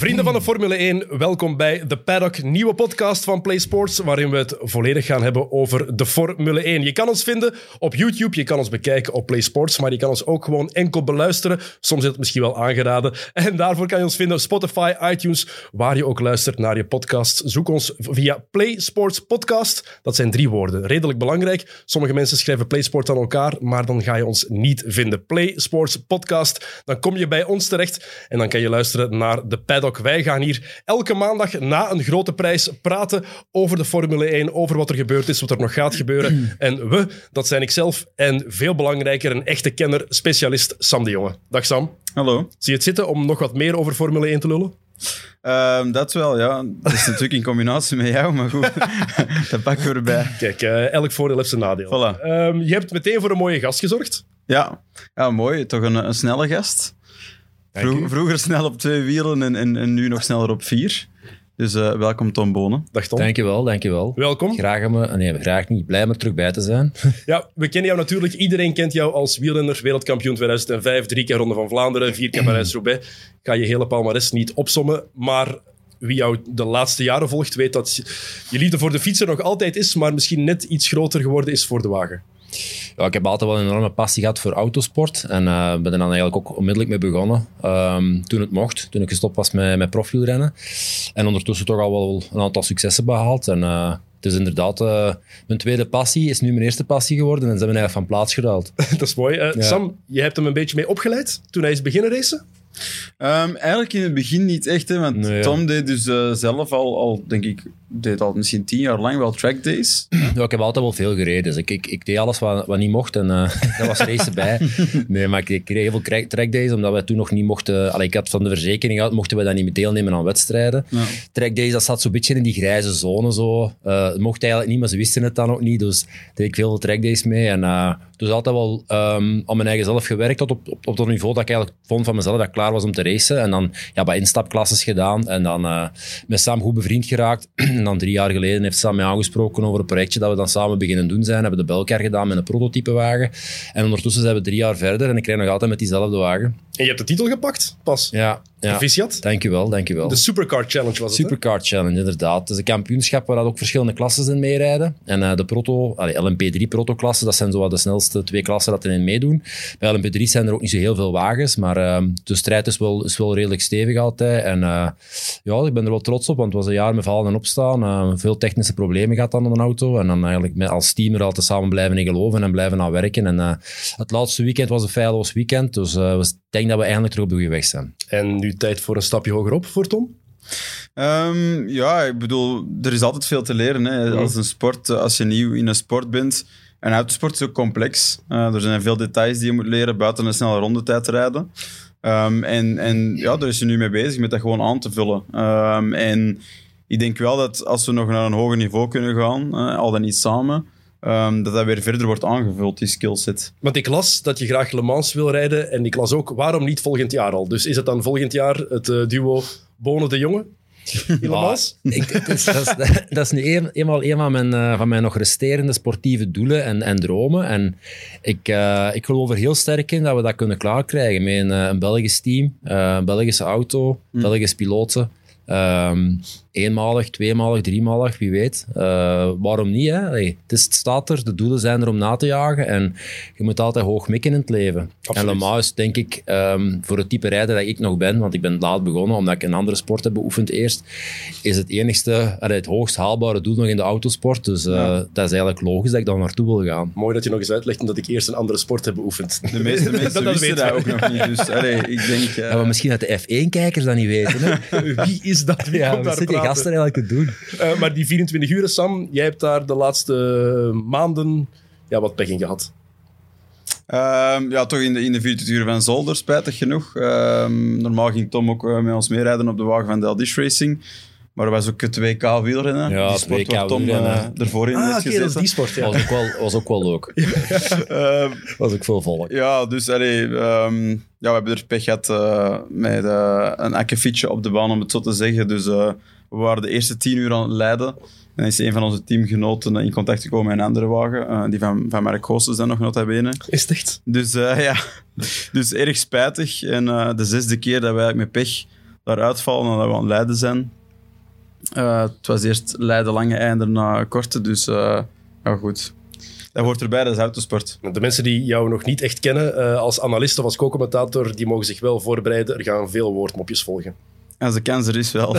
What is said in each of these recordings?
Vrienden van de Formule 1, welkom bij The Paddock, nieuwe podcast van Play Sports, waarin we het volledig gaan hebben over de Formule 1. Je kan ons vinden op YouTube, je kan ons bekijken op Play Sports, maar je kan ons ook gewoon enkel beluisteren. Soms is het misschien wel aangeraden. En daarvoor kan je ons vinden op Spotify, iTunes, waar je ook luistert naar je podcast. Zoek ons via Play Sports Podcast. Dat zijn drie woorden, redelijk belangrijk. Sommige mensen schrijven Play Sports aan elkaar, maar dan ga je ons niet vinden. Play Sports Podcast, dan kom je bij ons terecht en dan kan je luisteren naar de Paddock. Wij gaan hier elke maandag na een grote prijs praten over de Formule 1, over wat er gebeurd is, wat er nog gaat gebeuren. En we, dat zijn ikzelf en veel belangrijker, een echte kenner, specialist Sam de Jonge. Dag Sam. Hallo. Zie je het zitten om nog wat meer over Formule 1 te lullen? Ehm, dat wel, ja. Dat is natuurlijk in combinatie met jou, maar goed, dat pakken we erbij. Kijk, eh, elk voordeel heeft zijn nadeel. Voilà. Ehm, je hebt meteen voor een mooie gast gezorgd. Ja, ja mooi. Toch een, een snelle gast. Vroeger snel op twee wielen en, en, en nu nog sneller op vier. Dus eh, welkom Tom Bonen. Dag Tom. Dankjewel, dankjewel. Welkom. Graag om, me- nee, graag niet. Blij om er terug bij te zijn. Ja, we kennen jou natuurlijk. Iedereen kent jou als wielrenner, wereldkampioen 2005, drie keer Ronde van Vlaanderen, vier keer Parijs-Roubaix. Ik ga je hele palmarès niet opsommen, maar wie jou de laatste jaren volgt, weet dat je liefde voor de fietser nog altijd is, maar misschien net iets groter geworden is voor de wagen. Ja, ik heb altijd wel een enorme passie gehad voor autosport. En eh, ben er dan eigenlijk ook onmiddellijk mee begonnen. Ehm, toen het mocht, toen ik gestopt was met, met profwielrennen. En ondertussen toch al wel een aantal successen behaald. En eh, het is inderdaad... eh, mijn tweede passie is nu mijn eerste passie geworden. En ze hebben eigenlijk van plaats gedaald. dat is mooi. Eh, Ja. Sam, je hebt hem een beetje mee opgeleid toen hij is beginnen racen. Ehm, eigenlijk in het begin niet echt, hè, want Nee, ja. Tom deed dus eh, zelf al, al, denk ik, deed al misschien tien jaar lang wel track days. Ja, ik heb altijd wel veel gereden. Dus ik, ik, ik deed alles wat, wat niet mocht. En eh daar was racen bij. Nee, maar ik, ik reed heel veel trackdays, omdat wij toen nog niet mochten... Allee, ik had van de verzekering uit, mochten we dan niet meer deelnemen aan wedstrijden. Ja. Trackdays, dat zat zo'n beetje in die grijze zone. Zo. Eh, het mocht eigenlijk niet, maar ze wisten het dan ook niet. Dus deed ik veel trackdays mee. En eh dus altijd wel ehm aan mijn eigen zelf gewerkt tot op, op, op dat niveau dat ik eigenlijk vond van mezelf dat ik klaar was om te racen. En dan ja, bij instapklasses gedaan. En dan met Sam goed bevriend geraakt. en dan drie jaar geleden heeft Sam mij aangesproken over een projectje dat we dan samen beginnen doen zijn. Hebben de bij elkaar gedaan met een prototypewagen. En ondertussen zijn we drie jaar verder en ik rijd nog altijd met diezelfde wagen. En je hebt de titel gepakt, pas. Ja, ja. Proficiat. Dankjewel, dankjewel. De Supercar Challenge was het, hè? Supercar Challenge, inderdaad. Het is een kampioenschap waar dat ook verschillende klassen in meerijden. En eh, de proto, allee, LMP3 protoklassen, dat zijn zo wat de snelste twee klassen dat erin meedoen. Bij LMP3 zijn er ook niet zo heel veel wagens, maar eh, de strijd is wel, is wel redelijk stevig altijd. En eh, ja, ik ben er wel trots op, want het was een jaar met vallen en opstaan. Eh, veel technische problemen gehad aan een auto. En dan eigenlijk met, als team er altijd samen blijven in geloven en blijven aan werken. En het laatste weekend was een feilloos weekend, dus ik denk dat we eindelijk terug op de goede weg zijn. En nu tijd voor een stapje hogerop voor Tom. Ehm, ja, ik bedoel, er is altijd veel te leren. Hè. Als, een sport, eh, als je nieuw in een sport bent. En autosport is ook complex. Eh, er zijn veel details die je moet leren buiten een snelle rondetijd te rijden. Ehm, en, en ja, daar is je nu mee bezig met dat gewoon aan te vullen. Ehm, en ik denk wel dat als we nog naar een hoger niveau kunnen gaan, eh, al dan niet samen, ehm, dat dat weer verder wordt aangevuld, die skillset. Want ik las dat je graag Le Mans wil rijden en ik las ook waarom niet volgend jaar al. Dus is het dan volgend jaar het eh, duo Bonen de Jonge in Le Mans? Ik, het is- dat, is, dat is nu een, eenmaal een van mijn, eh, van mijn nog resterende sportieve doelen en, en dromen. En ik, eh, ik geloof er heel sterk in dat we dat kunnen klaarkrijgen met een, een Belgisch team, eh, een Belgische auto, Belgische piloten. Ehm, eenmalig, tweemalig, driemalig, wie weet. Eh, waarom niet? Hè? Allee, het, is, het staat er, de doelen zijn er om na te jagen en je moet altijd hoog mikken in het leven. Absoluut. En Le Mans is denk ik ehm, voor het type rijder dat ik nog ben, want ik ben laat begonnen omdat ik een andere sport heb beoefend eerst, is het enigste, allee, het hoogst haalbare doel nog in de autosport. Dus eh, dat is eigenlijk logisch dat ik daar naartoe wil gaan. Mooi dat je nog eens uitlegt omdat ik eerst een andere sport heb beoefend. De meeste mensen Dat wisten weten dat ook nog niet. Dus allee, ik denk... eh, Ja, maar misschien dat de F1-kijkers dat niet weten. Hè? Wie is dat? Wie Ja, komt daar zit die praten? gasten eigenlijk te doen? Eh, maar die 24 uur, Sam, jij hebt daar de laatste maanden ja, wat pech in gehad. Ehm, ja, toch in de, in de 24 uur van Zolder, spijtig genoeg. Ehm, normaal ging Tom ook eh, met ons meerijden op de wagen van Del Dish Racing. Maar er was ook het 2K wielrennen. Ja, die sport 2K waar Tom eh, ervoor in Ah, heeft gezeten. die sport, ja. Was ook wel, was ook wel leuk. Ehm, Was ook veel volk. ja, dus allee, ehm, ja, we hebben er pech gehad eh, met eh, een akkefietje op de baan, om het zo te zeggen. Dus eh, we waren de eerste tien uur aan het leiden. En is een van onze teamgenoten in contact gekomen met een andere wagen. die van, van Mark Goossens dan nog nota bene. Is het echt? Dus ja, dus erg spijtig. En de zesde keer dat wij met pech daaruit vallen nadat we aan het Leiden zijn. Het was eerst Leiden lange einde na korte, dus uh, ja, goed. Dat hoort erbij, dat is autosport. De mensen die jou nog niet echt kennen uh, als analist of als co-commentator, die mogen zich wel voorbereiden. Er gaan veel woordmopjes volgen. En de kans er is wel.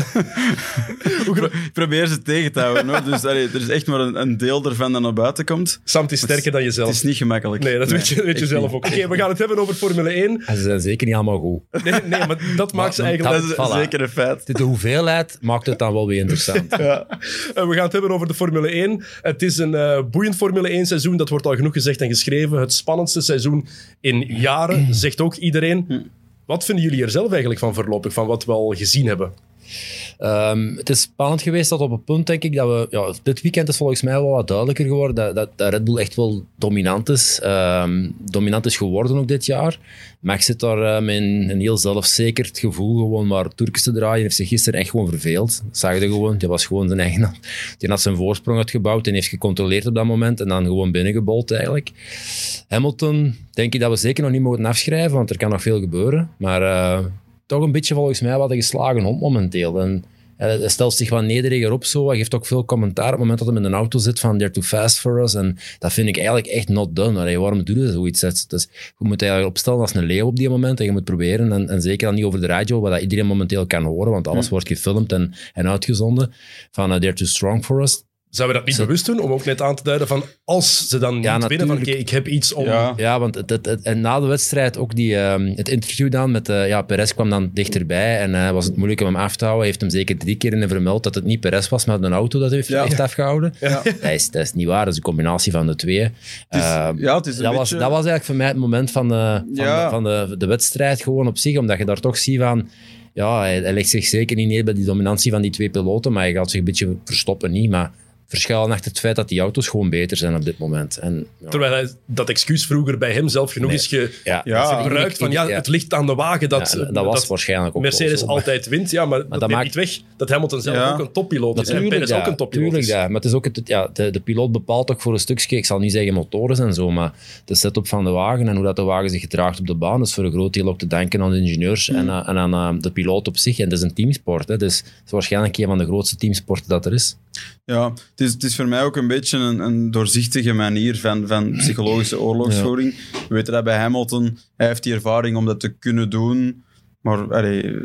ik probeer ze tegen te houden. Hoor. Dus allee, er is echt maar een, een, deel ervan dat naar buiten komt. Sam, het is sterker dan jezelf. Het is niet gemakkelijk. Nee, dat nee, weet je, weet je zelf ook. Oké, okay, we gaan het hebben over Formule 1. En ze zijn zeker niet allemaal goed. Nee, nee maar dat maakt ze eigenlijk... Dat is voilà. zeker een feit. De hoeveelheid maakt het dan wel weer interessant. ja. En we gaan het hebben over de Formule 1. Het is een uh, boeiend Formule 1 seizoen. Dat wordt al genoeg gezegd en geschreven. Het spannendste seizoen in jaren, zegt ook iedereen. Wat vinden jullie er zelf eigenlijk van voorlopig, van wat we al gezien hebben? Um, het is spannend geweest tot op het punt, denk ik, dat we... Ja, dit weekend is volgens mij wel wat duidelijker geworden dat, dat, dat Red Bull echt wel dominant is. Um, dominant is geworden ook dit jaar. Max zit daar met een, een, heel zelfzekerd gevoel gewoon maar Turks te draaien. heeft zich gisteren echt gewoon verveeld. Dat zag je gewoon. Die was gewoon zijn eigen... Die had zijn voorsprong uitgebouwd en heeft gecontroleerd op dat moment en dan gewoon binnengebold eigenlijk. Hamilton, denk ik dat we zeker nog niet mogen afschrijven, want er kan nog veel gebeuren. Maar... Uh, toch een beetje volgens mij wat een geslagen hond momenteel. En hij stelt zich wat nederiger op zo. Hij geeft ook veel commentaar op het moment dat hij in een auto zit van they're too fast for us. En dat vind ik eigenlijk echt not done. Allee, waarom doe je zoiets? Dus je moet eigenlijk opstellen als een leeuw op die moment en je moet proberen, en, en zeker dan niet over de radio, wat dat iedereen momenteel kan horen, want alles wordt gefilmd en, en uitgezonden, van uh, they're too strong for us. Zouden we dat niet bewust doen? Om ook net aan te duiden van als ze dan niet winnen, van oké, ik heb iets om... Ja, ja want het, het, en na de wedstrijd ook die, um, het interview dan met... Uh, ja, Perez kwam dan dichterbij en uh, was het moeilijk om hem af te houden. Hij heeft hem zeker drie keer in vermeld dat het niet Perez was, maar een auto dat heeft, ja. heeft afgehouden. Ja. Dat, is, dat is niet waar, dat is een combinatie van de twee. Het is, uh, ja, het is dat, was, dat was eigenlijk voor mij het moment van, de, van, de, van de, de wedstrijd gewoon op zich, omdat je daar toch ziet van ja, hij, hij, legt zich zeker niet neer bij die dominantie van die twee piloten, maar hij gaat zich een beetje verstoppen, niet. Maar verschuilen achter het feit dat die auto's gewoon beter zijn op dit moment. En, ja. Terwijl hij dat excuus vroeger bij hem zelf genoeg nee. is ge ja, ja. gebruikt van ja, het ligt aan de wagen dat, ja, dat, was dat waarschijnlijk ook Mercedes altijd wint. Ja, maar, maar dat, dat maakt niet weg dat Hamilton zelf ook een toppiloot is en Perez ook een toppiloot is. Ja. Maar het is ook het, ja, de, de piloot bepaalt ook voor een stukje, ik zal niet zeggen motoren en zo, maar de setup van de wagen en hoe dat de wagen zich gedraagt op de baan is voor een groot deel ook te denken aan de ingenieurs en, mm. en, aan uh, de piloot op zich. En het is een teamsport, hè, dus het is waarschijnlijk een van de grootste teamsporten dat er is. Ja, het is, het is voor mij ook een beetje een, een doorzichtige manier van, van psychologische oorlogsvoering. We weten dat bij Hamilton, hij heeft die ervaring om dat te kunnen doen. Maar allee,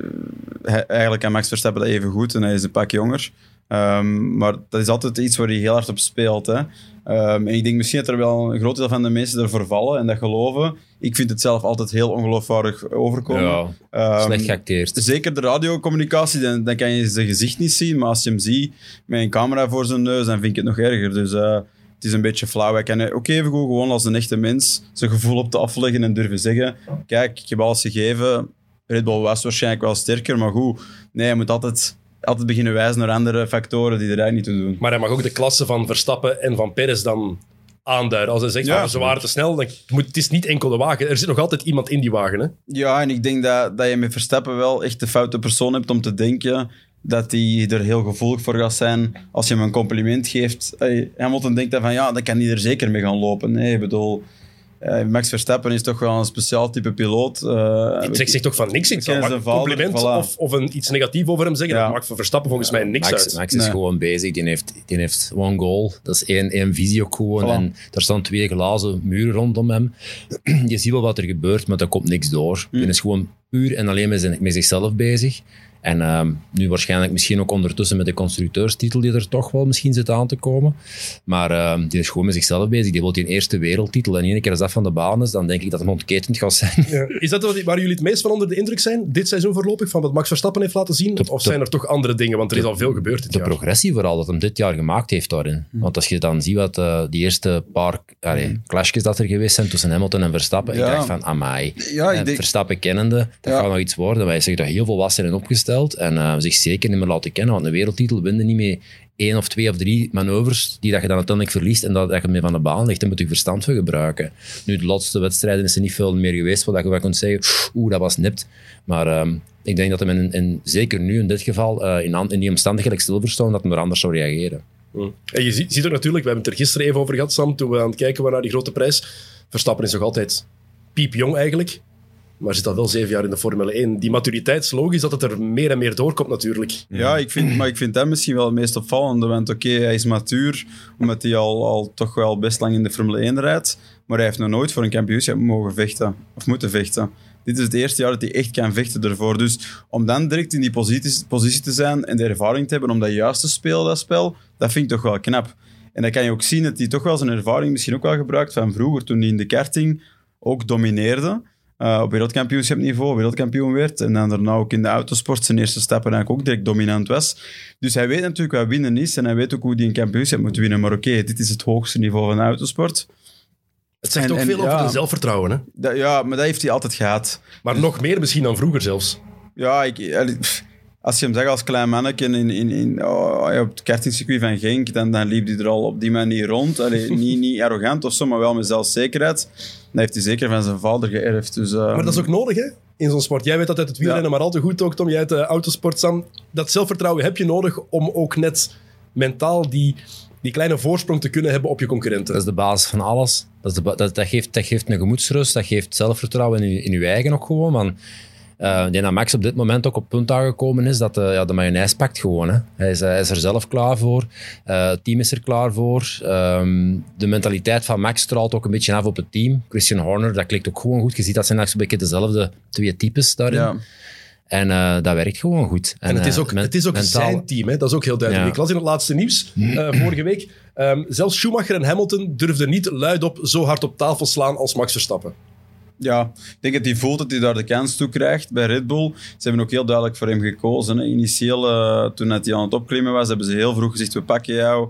hij, eigenlijk kan Max Verstappen dat even goed en hij is een pak jonger. Um, maar dat is altijd iets waar hij heel hard op speelt. Hè. Um, en ik denk misschien dat er wel een groot deel van de mensen ervoor vallen en dat geloven. Ik vind het zelf altijd heel ongeloofwaardig overkomen. Ja, um, slecht geacteerd. Zeker de radiocommunicatie, dan, dan kan je zijn gezicht niet zien. Maar als je hem ziet met een camera voor zijn neus, dan vind ik het nog erger. Dus uh, het is een beetje flauw. Hij kan ook even goed gewoon als een echte mens zijn gevoel op tafel leggen en durven zeggen: Kijk, ik heb alles gegeven. Red Bull was waarschijnlijk wel sterker, maar goed. Nee, je moet altijd altijd beginnen wijzen naar andere factoren die er eigenlijk niet toe doen. Maar hij mag ook de klasse van Verstappen en van Perez dan aanduiden. Als hij zegt, ja, van, ze waren te snel, dan moet, het is niet enkel de wagen. Er zit nog altijd iemand in die wagen. Hè? Ja, en ik denk dat, dat je met Verstappen wel echt de foute persoon hebt om te denken dat hij er heel gevoelig voor gaat zijn als je hem een compliment geeft. Hamilton denkt dan van, ja, dan kan hij er zeker mee gaan lopen. Nee, ik bedoel... Uh, Max Verstappen is toch wel een speciaal type piloot. Uh, die trekt zich toch van niks. Ik zal een compliment of, of een, iets negatiefs over hem zeggen. Ja. Dat maakt voor Verstappen volgens mij niks Max, uit. Max is gewoon bezig. Die heeft, die heeft one goal. Dat is één, één visie ook gewoon. En daar staan twee glazen muren rondom hem. Je ziet wel wat er gebeurt, maar er komt niks door. Mm. Hij is gewoon puur en alleen met, zijn, met zichzelf bezig. En uh, nu waarschijnlijk misschien ook ondertussen met de constructeurstitel die er toch wel misschien zit aan te komen. Maar uh, die is gewoon met zichzelf bezig. Die wil die eerste wereldtitel. En één keer als dat van de baan is, dan denk ik dat het ontketend gaat zijn. Ja. Is dat waar jullie het meest van onder de indruk zijn, dit seizoen voorlopig, van wat Max Verstappen heeft laten zien? De, of zijn er toch andere dingen? Want er is al veel gebeurd dit De jaar. progressie vooral, dat hem dit jaar gemaakt heeft daarin. Hm. Want als je dan ziet wat uh, die eerste paar allee, hm. clashjes dat er geweest zijn tussen Hamilton en Verstappen, ja. ik dacht van, amai. Ja, ik denk... Verstappen kennende, dat gaat nog iets worden. Maar hij zegt dat heel volwassen en opgesteld en uh, zich zeker niet meer laten kennen. Want een wereldtitel winnen niet mee één of twee of drie manoeuvres die dat je dan uiteindelijk verliest en dat, dat je mee van de baan ligt. Daar moet je verstand voor gebruiken. Nu, de laatste wedstrijden is er niet veel meer geweest waar je wel kunt zeggen, oeh, dat was nipt. Maar um, ik denk dat hem in, zeker nu in dit geval, uh, in, in die omstandigheden stilverstaan, dat hij er anders zou reageren. Hmm. En je ziet, ziet ook natuurlijk, we hebben het er gisteren even over gehad, Sam, toen we aan het kijken waren naar die grote prijs. Verstappen is nog altijd piepjong eigenlijk. Maar zit al wel zeven jaar in de Formule 1. Die maturiteit is logisch dat het er meer en meer doorkomt natuurlijk. Ja, ik vind, maar ik vind hem misschien wel het meest opvallende. Want oké, hij is matuur, omdat hij al, al toch wel best lang in de Formule 1 rijdt. Maar hij heeft nog nooit voor een kampioenschap mogen vechten. Of moeten vechten. Dit is het eerste jaar dat hij echt kan vechten ervoor. Dus om dan direct in die positie, positie te zijn en de ervaring te hebben om dat juist te spelen, dat spel, dat vind ik toch wel knap. En dan kan je ook zien dat hij toch wel zijn ervaring misschien ook wel gebruikt van vroeger, toen hij in de karting ook domineerde. Uh, op wereldkampioenschapniveau, wereldkampioen werd. En dan daarna ook in de autosport zijn eerste stappen eigenlijk ook direct dominant was. Dus hij weet natuurlijk wat winnen is en hij weet ook hoe hij een kampioenschap moet winnen. Maar oké, dit is het hoogste niveau van de autosport. Het zegt ook veel over de zelfvertrouwen. Hè? Dat, ja, maar dat heeft hij altijd gehad. Maar nog meer misschien dan vroeger zelfs. Ja, ik, als je hem zegt als klein manneke in, in, in, oh, op het kartingcircuit van Genk, dan, dan liep hij er al op die manier rond. Allee, niet, niet arrogant of zo, maar wel met zelfzekerheid. Dat heeft hij zeker van zijn vader geërfd. Dus, uh, maar dat is ook nodig, hè? In zo'n sport. Jij weet dat uit het wielrennen, maar al te goed ook, Tom. Jij uit de autosport, Sam. Dat zelfvertrouwen heb je nodig om ook net mentaal die, die kleine voorsprong te kunnen hebben op je concurrenten. Dat is de basis van alles. Dat, is de, dat, dat, geeft, dat geeft een gemoedsrust, dat geeft zelfvertrouwen in je, in je eigen ook gewoon. Man uh, ik denk dat Max op dit moment ook op het punt aangekomen is dat de, ja, de mayonaise pakt gewoon. Hè. Hij, is, hij is er zelf klaar voor. Uh, het team is er klaar voor. Um, de mentaliteit van Max straalt ook een beetje af op het team. Christian Horner, dat klikt ook gewoon goed. Je ziet dat zijn eigenlijk een beetje dezelfde twee types daarin. Ja. En uh, dat werkt gewoon goed. En, en het is ook, het is ook mentaal... zijn team, hè? dat is ook heel duidelijk. Ja. Ik las in het laatste nieuws uh, vorige week. Um, zelfs Schumacher en Hamilton durfden niet luidop zo hard op tafel slaan als Max Verstappen. Ja, ik denk dat hij voelt dat hij daar de kans toe krijgt bij Red Bull. Ze hebben ook heel duidelijk voor hem gekozen. Hè. Initieel, uh, toen hij aan het opklimmen was, hebben ze heel vroeg gezegd, we pakken jou.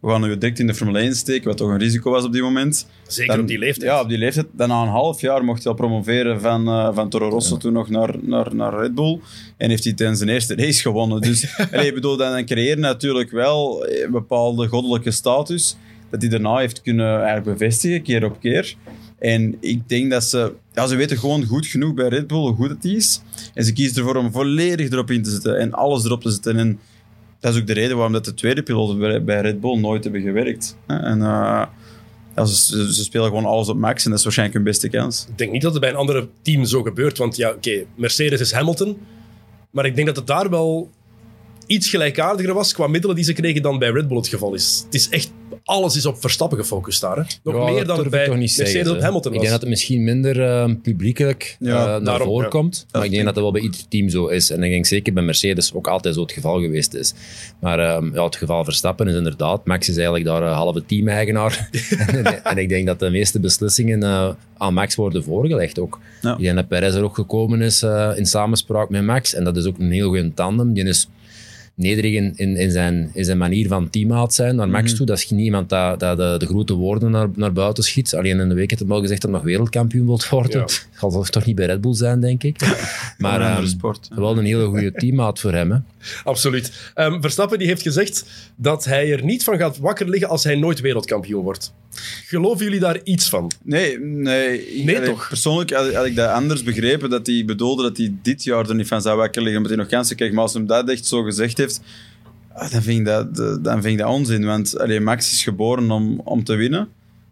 We gaan nu direct in de Formule 1 steken, wat toch een risico was op die moment. Zeker op die leeftijd. Ja, op die leeftijd. Dan na een half jaar mocht hij al promoveren van, uh, van Toro Rosso ja. toen nog naar, naar, naar Red Bull. En heeft hij tijdens zijn eerste race gewonnen. Dus ik bedoel, dan creëer natuurlijk wel een bepaalde goddelijke status dat hij daarna heeft kunnen eigenlijk bevestigen, keer op keer. En ik denk dat ze... Ja, ze weten gewoon goed genoeg bij Red Bull hoe goed het is. En ze kiezen ervoor om volledig erop in te zetten en alles erop te zetten. En dat is ook de reden waarom dat de tweede piloten bij Red Bull nooit hebben gewerkt. En uh, ze, ze, spelen gewoon alles op max en dat is waarschijnlijk hun beste kans. Ik denk niet dat het bij een andere team zo gebeurt. Want ja, oké, Mercedes is Hamilton. Maar ik denk dat het daar wel iets gelijkaardiger was qua middelen die ze kregen dan bij Red Bull het geval is. Het is echt alles is op Verstappen gefocust daar. Hè? Nog ja, meer dan bij Mercedes op Hamilton was. Ik denk dat het misschien minder uh, publiekelijk ja, uh, naar daarom, voren komt. Maar ik denk dat het wel bij ieder team zo is. En ik denk zeker bij Mercedes ook altijd zo het geval geweest is. Maar uh, ja, het geval Verstappen is inderdaad... Max is eigenlijk daar een halve team-eigenaar. en, en, ik denk dat de meeste beslissingen aan Max worden voorgelegd ook. Ik denk dat Perez er ook gekomen is in samenspraak met Max. En dat is ook een heel goede tandem. Die is nederig in, in, in, zijn, in zijn manier van teammaat zijn naar Max mm toe. Dat is niet iemand dat, dat de, de, grote woorden naar, naar buiten schiet. Alleen in de week heeft hij wel gezegd dat hij nog wereldkampioen wilt worden. Ja. Zal toch niet bij Red Bull zijn, denk ik. Maar een um, sport, wel een hele goede teammaat voor hem. Hè. Absoluut. Um, Verstappen die heeft gezegd dat hij er niet van gaat wakker liggen als hij nooit wereldkampioen wordt. Geloven jullie daar iets van? Nee, nee. Nee, toch? Persoonlijk had, had, ik dat anders begrepen, dat hij bedoelde dat hij dit jaar er niet van zou wakker liggen, omdat hij nog kansen kreeg. Maar als hij dat echt zo gezegd heeft, ah, dan vind ik dat, dan vind ik dat onzin. Want allee, Max is geboren om, om te winnen.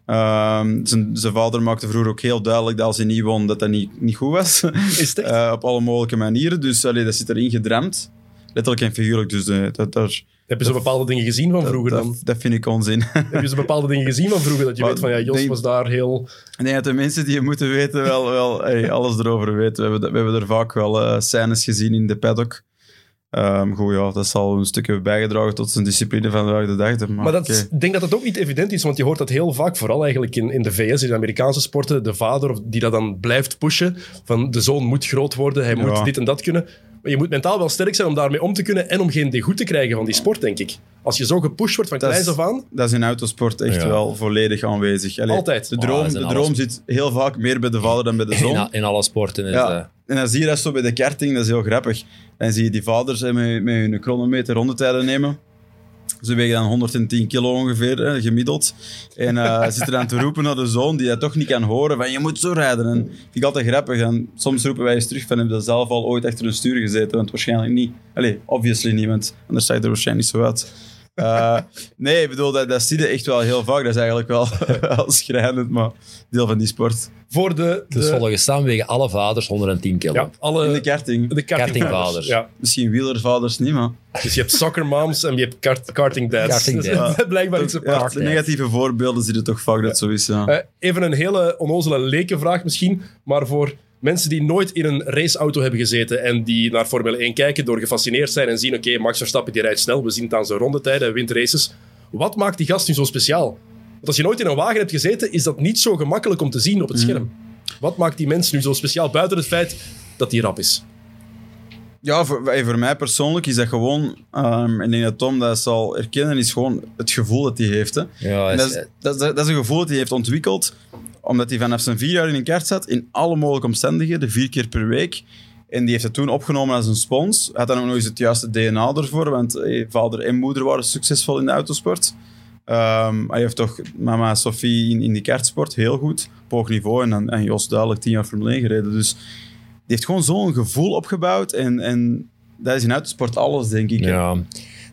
Uh, zijn, zijn, vader maakte vroeger ook heel duidelijk dat als hij niet won, dat dat niet, niet goed was. Is het uh, op alle mogelijke manieren. Dus allee, dat zit erin gedramd. Letterlijk en figuurlijk. Dus uh, dat, daar, heb je zo bepaalde dingen gezien van vroeger dat, dan? Dat, vind ik onzin. Heb je zo bepaalde dingen gezien van vroeger dat je maar weet van ja, Jos denk, was daar heel... Dat de mensen die je moeten weten wel, wel hey, alles erover weten. We hebben, we hebben er vaak wel uh, scènes gezien in de paddock. Um, goed, ja, dat zal een stukje bijgedragen tot zijn discipline van de dag. Maar, maar dat, okay. ik denk dat het ook niet evident is, want je hoort dat heel vaak, vooral eigenlijk in, in de VS, in de Amerikaanse sporten, de vader die dat dan blijft pushen, van de zoon moet groot worden, hij moet dit en dat kunnen. Maar je moet mentaal wel sterk zijn om daarmee om te kunnen en om geen degoed te krijgen van die sport, denk ik. Als je zo gepusht wordt van dat kleins af aan... Dat is in autosport echt ja. wel volledig aanwezig. Allee, Altijd. De droom, oh, de droom zit heel vaak meer bij de vader dan bij de zoon. In, in alle sporten is ja. dat... En dan zie je dat zo bij de karting, dat is heel grappig. Dan zie je die vaders met, met hun chronometer rondetijden nemen. Ze wegen dan 110 kilo ongeveer, hè, gemiddeld. En uh, zitten dan te roepen naar de zoon die dat toch niet kan horen, van je moet zo rijden. En vind ik altijd grappig. En soms roepen wij eens terug van, heb je zelf al ooit achter een stuur gezeten? Want waarschijnlijk niet. Allee, obviously niet, want anders zag je er waarschijnlijk niet zo uit. Eh, nee, ik bedoel, dat, dat zie je echt wel heel vaak. Dat is eigenlijk wel, wel schrijnend, maar deel van die sport. Voor de, Dus de, volgens Sam wegen alle vaders 110 kilo. ja, alle In de karting. de kartingvaders. Kartingvaders. Ja. Misschien wielervaders niet, maar... Dus je hebt soccer moms en je hebt kart, karting dads. Karting Dus dads. Blijkbaar iets Ja, apart. negatieve voorbeelden zie je toch vaak dat zo is. Ja. Eh, even een hele onnozele lekenvraag misschien, maar voor mensen die nooit in een raceauto hebben gezeten en die naar Formule 1 kijken, door gefascineerd zijn en zien, oké, Max Verstappen die rijdt snel, we zien het aan zijn rondetijden, hij wint races. Wat maakt die gast nu zo speciaal? Want als je nooit in een wagen hebt gezeten, is dat niet zo gemakkelijk om te zien op het scherm. Wat maakt die mens nu zo speciaal, buiten het feit dat hij rap is? Ja, voor, voor mij persoonlijk is dat gewoon... ehm en ik denk dat Tom dat zal erkennen, is gewoon het gevoel dat hij heeft. Hè. Ja, is- dat, is, dat, is, dat is een gevoel dat hij heeft ontwikkeld omdat hij vanaf zijn vier jaar in een kart zat, in alle mogelijke omstandigheden, vier keer per week. En die heeft het toen opgenomen als een spons. Had dan ook nog eens het juiste DNA ervoor, want vader en moeder waren succesvol in de autosport. Ehm, hij heeft toch mama Sophie in, in die kartsport heel goed, op hoog niveau. En, dan- en Jos duidelijk tien jaar Formule 1 gereden. Dus heeft gewoon zo'n gevoel opgebouwd. En, en dat is in autosport alles, denk ik. Ja,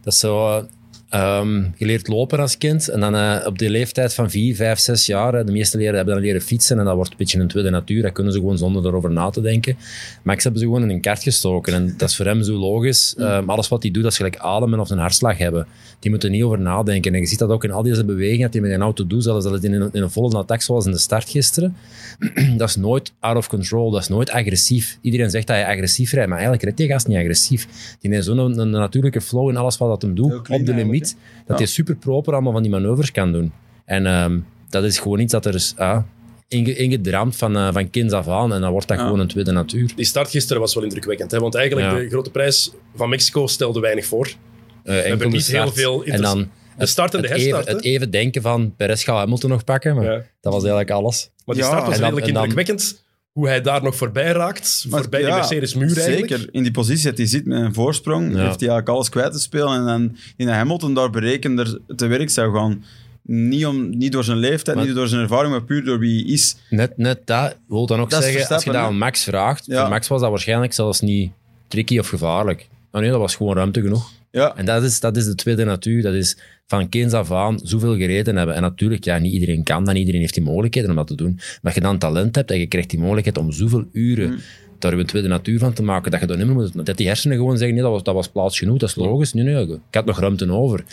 dat is zo. eh, ehm, je leert lopen als kind en dan eh, op de leeftijd van 4, 5, 6 jaar, de meeste leren hebben dan leren fietsen en dat wordt een beetje een tweede natuur. Dat kunnen ze gewoon zonder erover na te denken. Max hebben ze gewoon in een kart gestoken en dat is voor hem zo logisch. Ehm, alles wat hij doet, dat is gelijk ademen of een hartslag hebben. Die moeten er niet over nadenken. En je ziet dat ook in al deze bewegingen dat hij met een auto doet, zelfs dat het in een, in een volle attack zoals in de start gisteren. dat is nooit out of control, dat is nooit agressief. Iedereen zegt dat hij agressief rijdt, maar eigenlijk rijdt die gast niet agressief. Die heeft zo'n een, een natuurlijke flow in alles wat dat hem doet, op de limiet, dat hij super proper allemaal van die manoeuvres kan doen. En ehm, dat is gewoon iets dat er is ah, inge- ingedramd van, eh, van kinds af aan en dan wordt dat Ja. gewoon een tweede natuur. Die start gisteren was wel indrukwekkend, hè? want eigenlijk Ja. de grote prijs van Mexico stelde weinig voor. Enkel hebben de niet heel veel En dan De start en de het even, het even denken van Perez gaat Hamilton nog pakken, maar Ja. dat was eigenlijk alles. Maar die Ja. start was En dan- redelijk en indrukwekkend. Hoe hij daar nog voorbij raakt, Maar voorbij die ja, Mercedes-muur eigenlijk. Zeker, in die positie dat hij zit met een voorsprong, heeft hij eigenlijk alles kwijt te spelen. En dan in de Hamilton daar berekender te werk zou gaan. Niet, om, niet door zijn leeftijd, Maar- niet door zijn ervaring, maar puur door wie hij is. Net, net dat wil dan ook Dat zeggen, als je dat aan Max vraagt, Ja. voor Max was dat waarschijnlijk zelfs niet tricky of gevaarlijk. Oh nee, dat was gewoon ruimte genoeg. Ja, En dat is, dat is de tweede natuur. Dat is van kinds af aan zoveel gereden hebben. En natuurlijk, ja, niet iedereen kan dat, niet iedereen heeft die mogelijkheden om dat te doen. Maar als je dan talent hebt en je krijgt die mogelijkheid om zoveel uren Mm. daar een tweede natuur van te maken, dat je dan niet meer moet... Dat die hersenen gewoon zeggen, nee, dat was, dat was plaats genoeg, dat is logisch. Nee, nee, ik had nog ruimte over.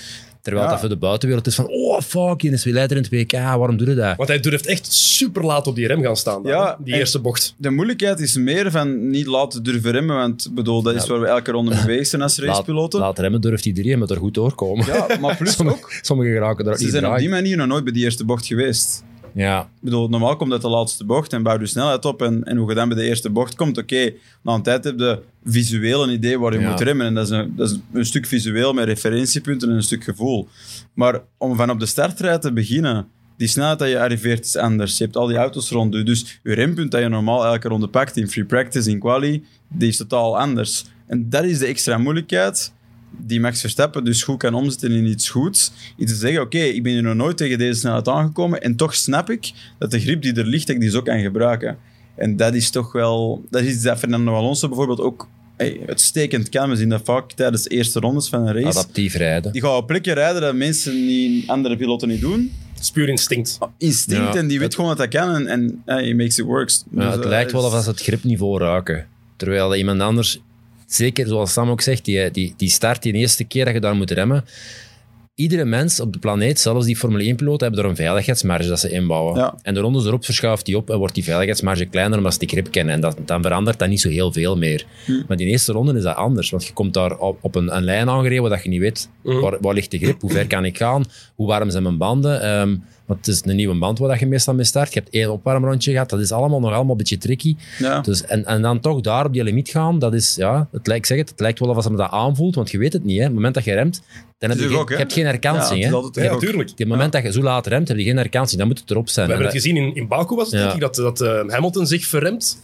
Terwijl Ja. dat voor de buitenwereld is van, oh, fuck, je is weer leider in het WK, waarom doe je dat? Want hij durft echt super laat op die rem gaan staan. dan, Ja, die eerste bocht. de moeilijkheid is meer van niet laten durven remmen. Want bedoel, dat is Ja. waar we elke ronde mee bezig zijn als Laat, racepiloten. laat remmen durft iedereen, maar er goed doorkomen. Ja, maar plus Sommige, ook, sommigen geraken er ook ze niet zijn op die manier nog nooit bij die eerste bocht geweest. Ja, Ik bedoel, normaal komt uit de laatste bocht en bouw je snelheid op. En, en hoe je dan bij de eerste bocht komt, oké, na een tijd heb je visueel een idee waar je Ja. moet remmen. En dat is, een, dat is een stuk visueel met referentiepunten en een stuk gevoel. Maar om van op de startrij te beginnen, die snelheid dat je arriveert is anders. Je hebt al die auto's rond je. Dus je rempunt dat je normaal elke ronde pakt in free practice, in quali, die is totaal anders. En dat is de extra moeilijkheid die Max Verstappen dus goed kan omzetten in iets goeds. Iets te zeggen, oké, ik ben hier nog nooit tegen deze snelheid aangekomen en toch snap ik dat de grip die er ligt, dat ik die zo kan gebruiken. En dat is toch wel... Dat is iets dat Fernando Alonso bijvoorbeeld ook hey, uitstekend kan. We zien dat vaak tijdens de eerste rondes van een race. adaptief rijden. Die gaan op plekken rijden dat mensen niet, andere piloten niet doen. Het is puur instinct. Instinct, Ja, en die weet het- gewoon dat dat kan en, en hey, makes it works. Ja, Dus, het eh, lijkt wel is- of ze het gripniveau raken. Terwijl iemand anders, zeker zoals Sam ook zegt, die, die, die start die eerste keer dat je daar moet remmen. Iedere mens op de planeet, zelfs die Formule 1-piloten, hebben er een veiligheidsmarge dat ze inbouwen. Ja. En de rondes erop verschuift die op en wordt die veiligheidsmarge kleiner omdat ze die grip kennen. En dat, dan verandert dat niet zo heel veel meer. Hm. Maar die eerste ronde is dat anders. Want je komt daar op, op een, een lijn aangereden waar dat je niet weet waar, waar ligt de grip, hoe ver kan ik gaan, hoe warm zijn mijn banden. Ehm, want het is een nieuwe band waar dat je meestal mee start. Je hebt één opwarmrondje gehad. Dat is allemaal nog allemaal een beetje tricky. Ja. Dus, en, en dan toch daar op die limiet gaan, dat is, ja, het lijkt, zeg het, het lijkt wel of ze me dat aanvoelt, want je weet het niet. Hè. Op het moment dat je remt, dan heb je, geen, ook, hè? je hebt geen herkansing. Ja, het hè. Ja, natuurlijk. Op het moment dat je zo laat remt, heb je geen herkansing. Dan moet het erop zijn. We hebben En het gezien in, in Baku, was het, Ja. denk ik, dat, dat eh, Hamilton zich verremt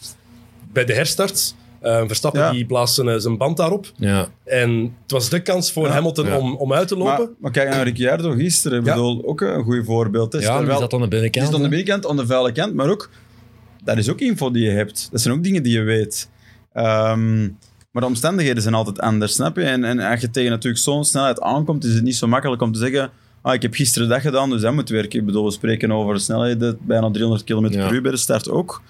bij de herstart. Eh, Verstappen Ja. die blaast zijn, eh, zijn band daarop. ja. En het was de kans voor Ja. Hamilton Ja. om, om uit te lopen. Maar, maar kijk naar Ricciardo gisteren. Ik Ja. bedoel, ook een goed voorbeeld. hè. ja, is dat aan de Die binnenkant. is aan de binnenkant, aan de vuile kant, maar ook, dat is ook info die je hebt. Dat zijn ook dingen die je weet. Ehm, Maar de omstandigheden zijn altijd anders, snap je? En, en als je tegen natuurlijk zo'n snelheid aankomt, is het niet zo makkelijk om te zeggen ah, ik heb gisteren dat gedaan, dus dat moet werken. Ik bedoel, we spreken over snelheden, bijna 300 km Ja. per uur bij de start ook.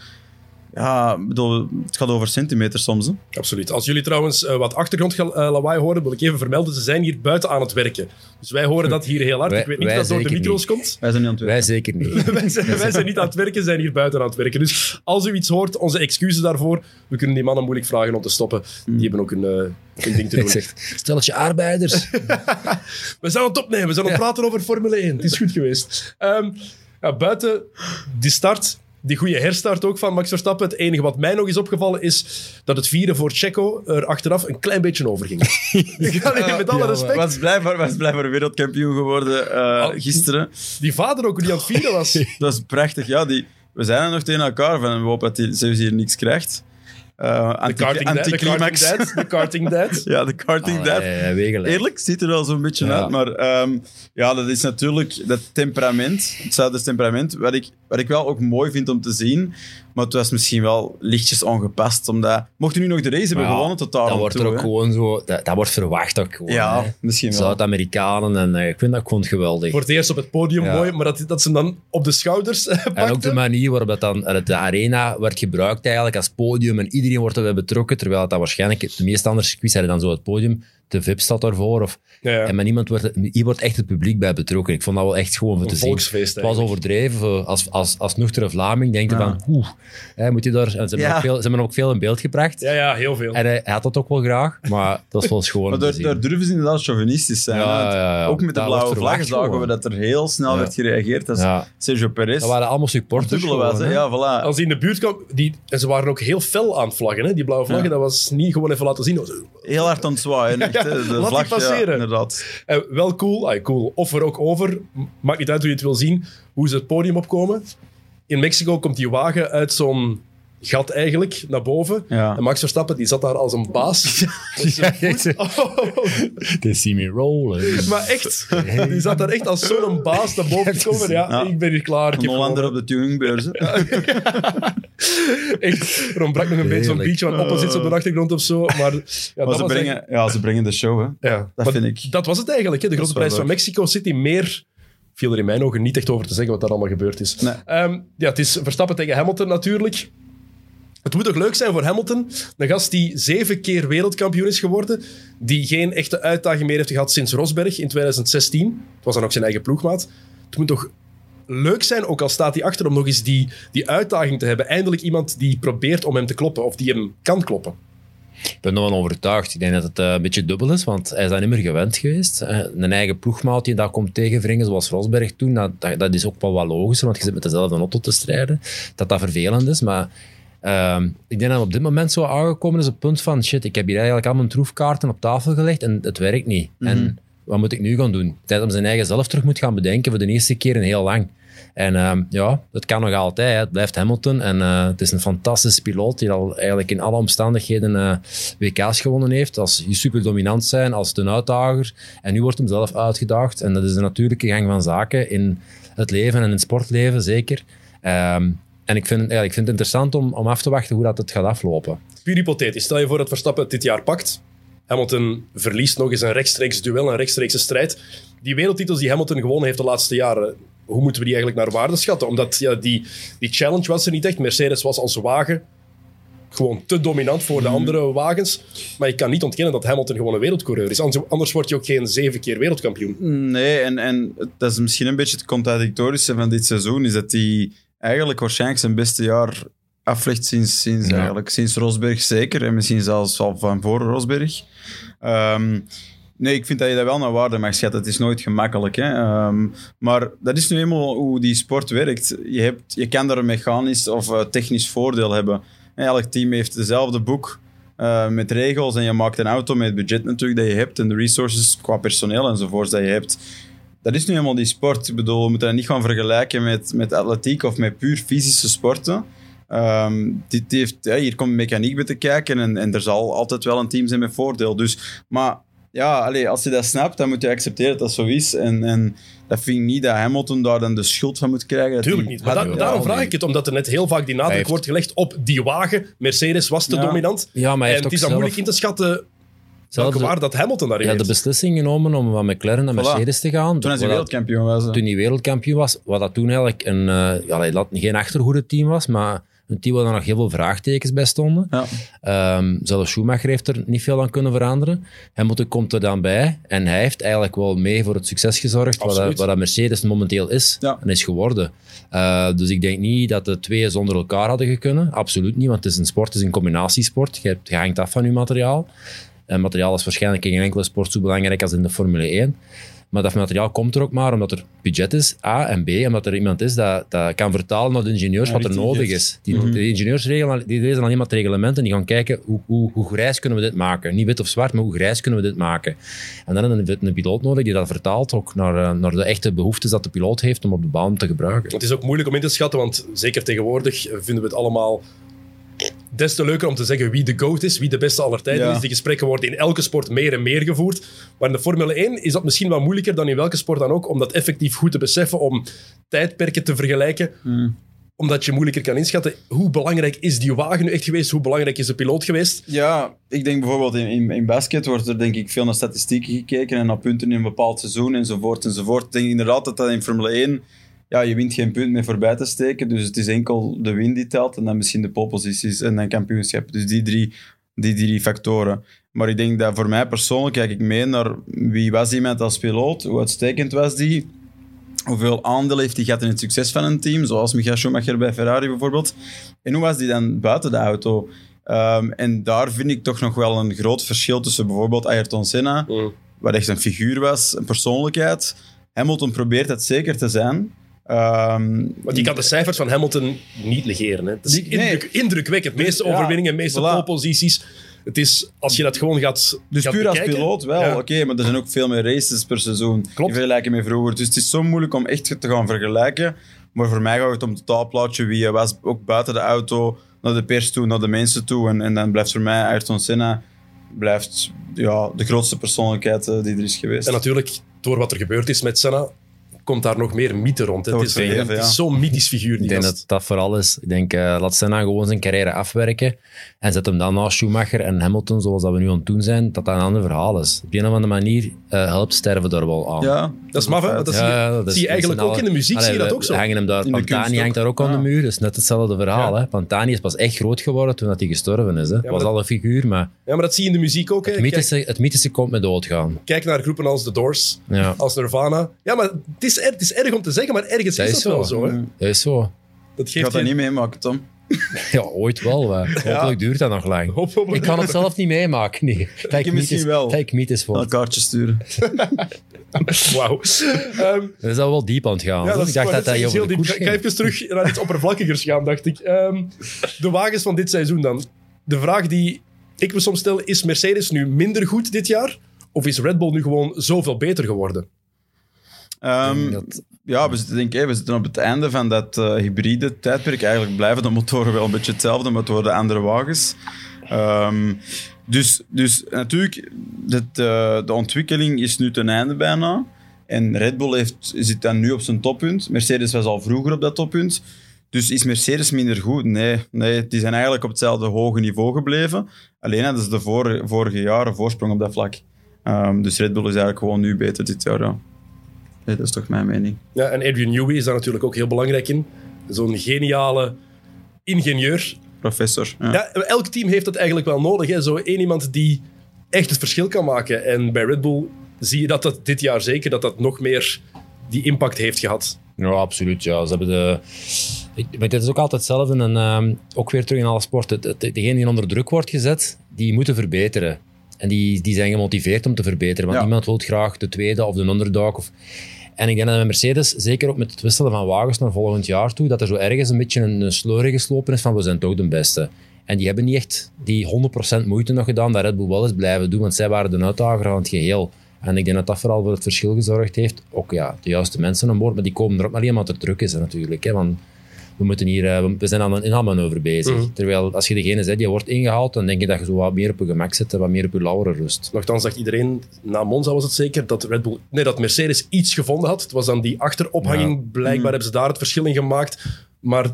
Ja, bedoel, het gaat over centimeters soms. Hè? Absoluut. Als jullie trouwens eh, wat achtergrondlawaai horen, wil ik even vermelden, ze zijn hier buiten aan het werken. Dus wij horen dat hier heel hard. Wij- ik weet niet of wij dat door de micro's komt. Wij zijn niet aan het Wij zeker niet. wij, zijn, wij zijn niet aan het werken, zijn hier buiten aan het werken. Dus als u iets hoort, onze excuses daarvoor. We kunnen die mannen moeilijk vragen om te stoppen. Die hebben ook een, eh, een ding te Ik doen. zeg, stelletje arbeiders. We zijn aan het opnemen, we zijn aan het praten over Formule 1. Het is goed geweest. Ehm, ja, buiten die start, die goede herstart ook van Max Verstappen. Het enige wat mij nog is opgevallen is dat het vieren voor Checo er achteraf een klein beetje over ging. Ja, met alle Ja, respect. Was blijkbaar, was blijkbaar wereldkampioen geworden eh, gisteren. Die vader ook, die aan het vieren was. Dat was prachtig. Ja, die, we zijn er nog tegen elkaar van. We hopen dat hij zelfs hier niks krijgt. Eh De anti, karting, dad, de karting anticlimax. dad. De karting dad. Ja, de karting ja, wegelijk. Eerlijk, ziet er wel zo'n beetje Ja. uit. Maar ehm, ja, dat is natuurlijk dat temperament, het Zuiders temperament, wat ik, wat ik wel ook mooi vind om te zien. Maar het was misschien wel lichtjes ongepast. Omdat, mocht u nu nog de race hebben Ja, gewonnen tot daar Dat wordt toe, er ook hè. gewoon zo... Dat, dat wordt verwacht ook gewoon. Ja, hè. misschien wel. Zuid-Amerikanen en eh, ik vind dat gewoon geweldig. Voor het eerst op het podium, Ja. mooi. Maar dat, dat ze hem dan op de schouders eh, En ook de pakten. manier waarop dat dan eh, de arena werd gebruikt eigenlijk als podium en iedereen wordt erbij betrokken, terwijl dat waarschijnlijk de meeste andere circuits hadden dan zo het podium, de VIP staat daarvoor. Of, Ja, ja. En met niemand wordt, hier wordt echt het publiek bij betrokken. Ik vond dat wel echt gewoon voor te zien. Het was eigenlijk. overdreven. Als, als, als nuchtere Vlaming denk je Ja. van, oeh, hè, moet je daar... En ze hebben, Ja. ook veel, ze hebben ook veel in beeld gebracht. Ja, ja, heel veel. En hij, hij had dat ook wel graag, maar dat was wel schoon Maar daar, daar durven ze inderdaad chauvinistisch zijn. Ja, hè. ja, ja. Ook met de blauwe vlag zagen we dat er heel snel Ja. werd gereageerd. Dat is Ja. Sergio Perez. Dat waren allemaal supporters dubbele was. Ja, voilà. Als die in de buurt kwam, die, en ze waren ook heel fel aan het vlaggen. Hè? Die blauwe vlaggen, Ja. dat was niet gewoon even laten zien. Heel hard aan het zwaaien. Ja, de laat die vlag, ja, passeren. inderdaad. eh, wel cool, cool. Of er ook over. Maakt niet uit hoe je het wil zien, hoe ze het podium opkomen. In Mexico komt die wagen uit zo'n gat eigenlijk naar boven. Ja. En Max Verstappen die zat daar als een baas. Ja, voet- Oh, They see me rollen. maar echt, die zat daar echt als zo'n baas naar boven te komen. Ja, Ja. ik ben hier klaar. Ik Een Hollander op de tuningbeurs. hè. Echt, Ron brak nog een beetje zo'n beetje van opposites op de achtergrond of zo. Maar, ja, Maar ze brengen, ja, ze brengen de show, hè. ja. Dat Maar vind ik. Dat was het eigenlijk, hè? de grote prijs van. Mexico City. Meer viel er in mijn ogen niet echt over te zeggen wat daar allemaal gebeurd is. Nee. Ehm, ja, het is Verstappen tegen Hamilton natuurlijk. Het moet toch leuk zijn voor Hamilton, een gast die zeven keer wereldkampioen is geworden, die geen echte uitdaging meer heeft gehad sinds Rosberg in 2016. Het was dan ook zijn eigen ploegmaat. Het moet toch leuk zijn, ook al staat hij achter, om nog eens die, die uitdaging te hebben. Eindelijk iemand die probeert om hem te kloppen, of die hem kan kloppen. Ik ben er wel overtuigd. Ik denk dat het eh, een beetje dubbel is, want hij is dat niet meer gewend geweest. Eh, een eigen ploegmaat die dat komt tegenwringen, zoals Rosberg toen, dat, is ook wel wat logischer, want je zit met dezelfde auto te strijden. Dat dat vervelend is, maar ehm, ik denk dat op dit moment zo aangekomen is op het punt van, shit, ik heb hier eigenlijk al mijn troefkaarten op tafel gelegd en het werkt niet. En wat moet ik nu gaan doen? Tijd om zijn eigen zelf terug moet gaan bedenken voor de eerste keer in heel lang. En ehm, ja, dat kan nog altijd. Hè. Het blijft Hamilton. En eh, het is een fantastische piloot die al eigenlijk in alle omstandigheden eh, WK's gewonnen heeft. Als super dominant zijn, als een uitdager. En nu wordt hem zelf uitgedaagd. En dat is de natuurlijke gang van zaken in het leven en in het sportleven, zeker. Ehm, en ik vind, ja, ik vind het interessant om, om af te wachten hoe dat het gaat aflopen. Puur hypothetisch. Stel je voor dat Verstappen het dit jaar pakt. Hamilton verliest nog eens een rechtstreeks duel, een rechtstreekse strijd. Die wereldtitels die Hamilton gewonnen heeft de laatste jaren, hoe moeten we die eigenlijk naar waarde schatten? Omdat ja, die, die challenge was er niet echt. Mercedes was als wagen gewoon te dominant voor de andere wagens. Maar je kan niet ontkennen dat Hamilton gewoon een wereldcoureur is. Anders, anders word je ook geen zeven keer wereldkampioen. Nee, en, en dat is misschien een beetje het contradictorische van dit seizoen, is dat hij eigenlijk waarschijnlijk zijn beste jaar aflegt sinds, sinds, Ja. eigenlijk, sinds Rosberg zeker, en misschien zelfs al van voor Rosberg. Ehm, nee, ik vind dat je dat wel naar waarde mag schatten. Het is nooit gemakkelijk. Hè? Ehm, maar dat is nu eenmaal hoe die sport werkt. Je, hebt, je kan daar een mechanisch of eh, technisch voordeel hebben. En elk team heeft dezelfde boek eh, met regels en je maakt een auto met het budget natuurlijk dat je hebt en de resources qua personeel enzovoorts dat je hebt. Dat is nu eenmaal die sport. Ik bedoel, we moeten dat niet gaan vergelijken met, met atletiek of met puur fysische sporten. Ehm, dit heeft, ja, hier komt mechaniek bij te kijken en, en er zal altijd wel een team zijn met voordeel. Dus, maar ja, allee, als je dat snapt, dan moet je accepteren dat dat zo is. En, en dat vind ik niet dat Hamilton daar dan de schuld van moet krijgen. dat Tuurlijk niet. Maar da- daarom vraag ik het, omdat er net heel vaak die nadruk heeft- wordt gelegd op die wagen. Mercedes was te Ja. dominant. Ja, maar hij en heeft het is dan zelf- moeilijk in te schatten welke zelf- waar dat Hamilton daarin Ja, de beslissing genomen om van McLaren naar Voilà. Mercedes te gaan. Toen hij dat- wereldkampioen was. hè. toen hij wereldkampioen was, wat dat toen eigenlijk een, eh ja, dat geen achtergoede team was, maar een team waar er nog heel veel vraagtekens bij stonden. Ja. Ehm, zelfs Schumacher heeft er niet veel aan kunnen veranderen. Hamilton komt er dan bij en hij heeft eigenlijk wel mee voor het succes gezorgd wat, dat- wat dat Mercedes momenteel is Ja. en is geworden. Eh, dus ik denk niet dat de twee zonder elkaar hadden gekund. Absoluut niet, want het is een sport, het is een combinatiesport. Je, hebt, je hangt af van je materiaal. En materiaal is waarschijnlijk in geen enkele sport zo belangrijk als in de Formule 1. Maar dat materiaal komt er ook maar omdat er budget is, A. En B, omdat er iemand is dat, dat kan vertalen naar de ingenieurs Ja, wat er nodig is. Die, De ingenieurs regelen, die lezen alleen maar het reglement en die gaan kijken hoe, hoe, hoe grijs kunnen we dit maken. Niet wit of zwart, maar hoe grijs kunnen we dit maken. En dan hebben we een, piloot nodig die dat vertaalt ook naar, eh, naar de echte behoeftes dat de piloot heeft om op de baan te gebruiken. Het is ook moeilijk om in te schatten, want zeker tegenwoordig vinden we het allemaal des te leuker om te zeggen wie de GOAT is, wie de beste aller tijden Ja. is. Die gesprekken worden in elke sport meer en meer gevoerd. Maar in de Formule 1 is dat misschien wel moeilijker dan in welke sport dan ook, om dat effectief goed te beseffen, om tijdperken te vergelijken. Omdat je moeilijker kan inschatten hoe belangrijk is die wagen nu echt geweest, hoe belangrijk is de piloot geweest. Ja, ik denk bijvoorbeeld in, in, in basket wordt er denk ik veel naar statistieken gekeken en naar punten in een bepaald seizoen enzovoort enzovoort. Ik denk inderdaad dat dat in Formule 1, ja, je wint geen punt meer voorbij te steken, dus het is enkel de win die telt en dan misschien de poleposities en dan kampioenschap. Dus die drie, die drie factoren. Maar ik denk dat voor mij persoonlijk kijk ik mee naar wie was iemand als piloot, hoe uitstekend was die, hoeveel aandeel heeft hij gehad in het succes van een team, zoals Michael Schumacher bij Ferrari bijvoorbeeld. En hoe was die dan buiten de auto? Ehm, en daar vind ik toch nog wel een groot verschil tussen bijvoorbeeld Ayrton Senna, wat echt een figuur was, een persoonlijkheid. Hamilton probeert het zeker te zijn. Ehm, Want je kan de cijfers van Hamilton niet negeren. Hè. Het is Die- nee. indruk, indrukwekkend. De meeste overwinningen, de meeste voilà. Het is, als je dat gewoon gaat Dus gaat puur als piloot wel, Ja. oké, maar er zijn ook veel meer races per seizoen Klopt. in vergelijking met vroeger. Dus het is zo moeilijk om echt te gaan vergelijken. Maar voor mij gaat het om het totaalplaatje, wie je was, ook buiten de auto, naar de pers toe, naar de mensen toe. En, en dan blijft voor mij Ayrton Senna blijft, ja, de grootste persoonlijkheid eh, die er is geweest. En natuurlijk, door wat er gebeurd is met Senna, komt daar nog meer mythe rond. Het is, het is ja. zo'n mythisch figuur. Die Ik denk gast. dat dat vooral is. Ik denk, eh, laat Senna gewoon zijn carrière afwerken en zet hem dan naast Schumacher en Hamilton, zoals dat we nu aan het doen zijn, dat dat een ander verhaal is. Op een of andere manier eh, helpt sterven daar wel aan. Ja, Dat is maf, hè? dat feit. zie je, Ja, dat is- zie je eigenlijk ook in de muziek, zie je dat ook zo. Hangen hem daar, Pantani hangt daar ook aan Ja. de muur. Dat is net hetzelfde verhaal. Ja. Hè? Pantani is pas echt groot geworden toen dat hij gestorven is. Hè? was dat- al een figuur, maar Ja, maar dat zie je in de muziek ook. Hè. het mythische, het mythische komt met doodgaan. kijk naar groepen als The Doors, Ja. als Nirvana. Ja, maar het is, er- het is erg om te zeggen, maar ergens Dat is is dat wel zo. Hè. Dat is zo. Dat Ik geeft ga dat je niet meemaken, Tom. Ja, ooit wel. Maar hopelijk duurt dat nog lang. Hopelijk. Ik kan het zelf niet meemaken. Nee. Ik misschien mythisch- wel. Dat ik mythisch Een vond. kaartje sturen. Wauw. Ehm, Dat is al wel diep aan het gaan. Ja, dat ik is, dacht dat dat is je over heel de diep. Ik ga even terug naar iets oppervlakkigers gaan, dacht ik. Ehm, de wagens van dit seizoen dan. De vraag die ik me soms stel, is Mercedes nu minder goed dit jaar? Of is Red Bull nu gewoon zoveel beter geworden? Ehm, Dat- Ja, we zitten, denk ik, we zitten op het einde van dat eh, hybride tijdperk. Eigenlijk blijven de motoren wel een beetje hetzelfde, maar het worden andere wagens. Ehm, dus, dus natuurlijk, dit, eh, de ontwikkeling is nu ten einde bijna. En Red Bull heeft, zit dan nu op zijn toppunt. Mercedes was al vroeger op dat toppunt. Dus is Mercedes minder goed? Nee, nee, die zijn eigenlijk op hetzelfde hoge niveau gebleven. Alleen hadden ze de vor- vorige jaren voorsprong op dat vlak. Ehm, dus Red Bull is eigenlijk gewoon nu beter dit jaar. Ja. Nee, dat is toch mijn mening. Ja, en Adrian Newey is daar natuurlijk ook heel belangrijk in. Zo'n geniale ingenieur. Professor. Ja. Ja, elk team heeft dat eigenlijk wel nodig. Hè? Zo één iemand die echt het verschil kan maken. En bij Red Bull zie je dat, dat dit jaar zeker dat dat nog meer die impact heeft gehad. Ja, absoluut. Ja. Ze hebben de... Ik, maar dit is ook altijd hetzelfde. En ehm, ook weer terug in alle sporten. De- de- Degene die onder druk wordt gezet, die moeten verbeteren. En die, die zijn gemotiveerd om te verbeteren. Want Ja. niemand wil graag de tweede of de underdog. Of... En ik denk dat met Mercedes, zeker ook met het wisselen van wagens naar volgend jaar toe, dat er zo ergens een beetje een, een geslopen is van we zijn toch de beste. En die hebben niet echt die 100% moeite nog gedaan dat Red Bull wel eens blijven doen, want zij waren de uitdager van het geheel. En ik denk dat dat vooral voor het verschil gezorgd heeft. Ook ja, de juiste mensen aan boord, maar die komen erop alleen maar te druk is natuurlijk. Hè, want we, moeten hier, eh, we- zijn aan een inhaalmanoeuvre bezig. Mhm. Terwijl als je degene bent die wordt ingehaald, dan denk je dat je zo wat meer op je gemak zit en wat meer op je lauren rust. Nochtans dacht iedereen, na Monza was het zeker, dat, Red Bull, nee, dat Mercedes iets gevonden had. Het was dan die achterophanging. Blijkbaar hebben ze daar het verschil in gemaakt. Maar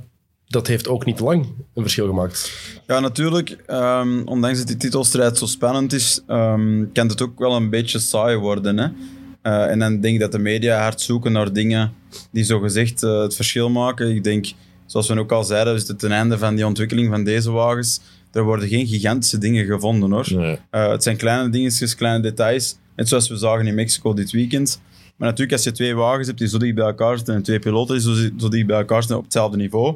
dat heeft ook niet lang een verschil gemaakt. Ja, natuurlijk. ehm, ondanks dat die titelstrijd zo spannend is, ehm, kan het ook wel een beetje saai worden. Hè? Eh, en dan denk ik dat de media hard zoeken naar dingen die zogezegd eh het verschil maken. Ik denk, zoals we ook al zeiden, is het ten einde van die ontwikkeling van deze wagens. Er worden geen gigantische dingen gevonden hoor. Nee. Eh, het zijn kleine dingetjes, kleine details. Net zoals we zagen in Mexico dit weekend. Maar natuurlijk, als je twee wagens hebt die zo dicht bij elkaar zitten en twee piloten die zo, zo dicht bij elkaar zitten op hetzelfde niveau,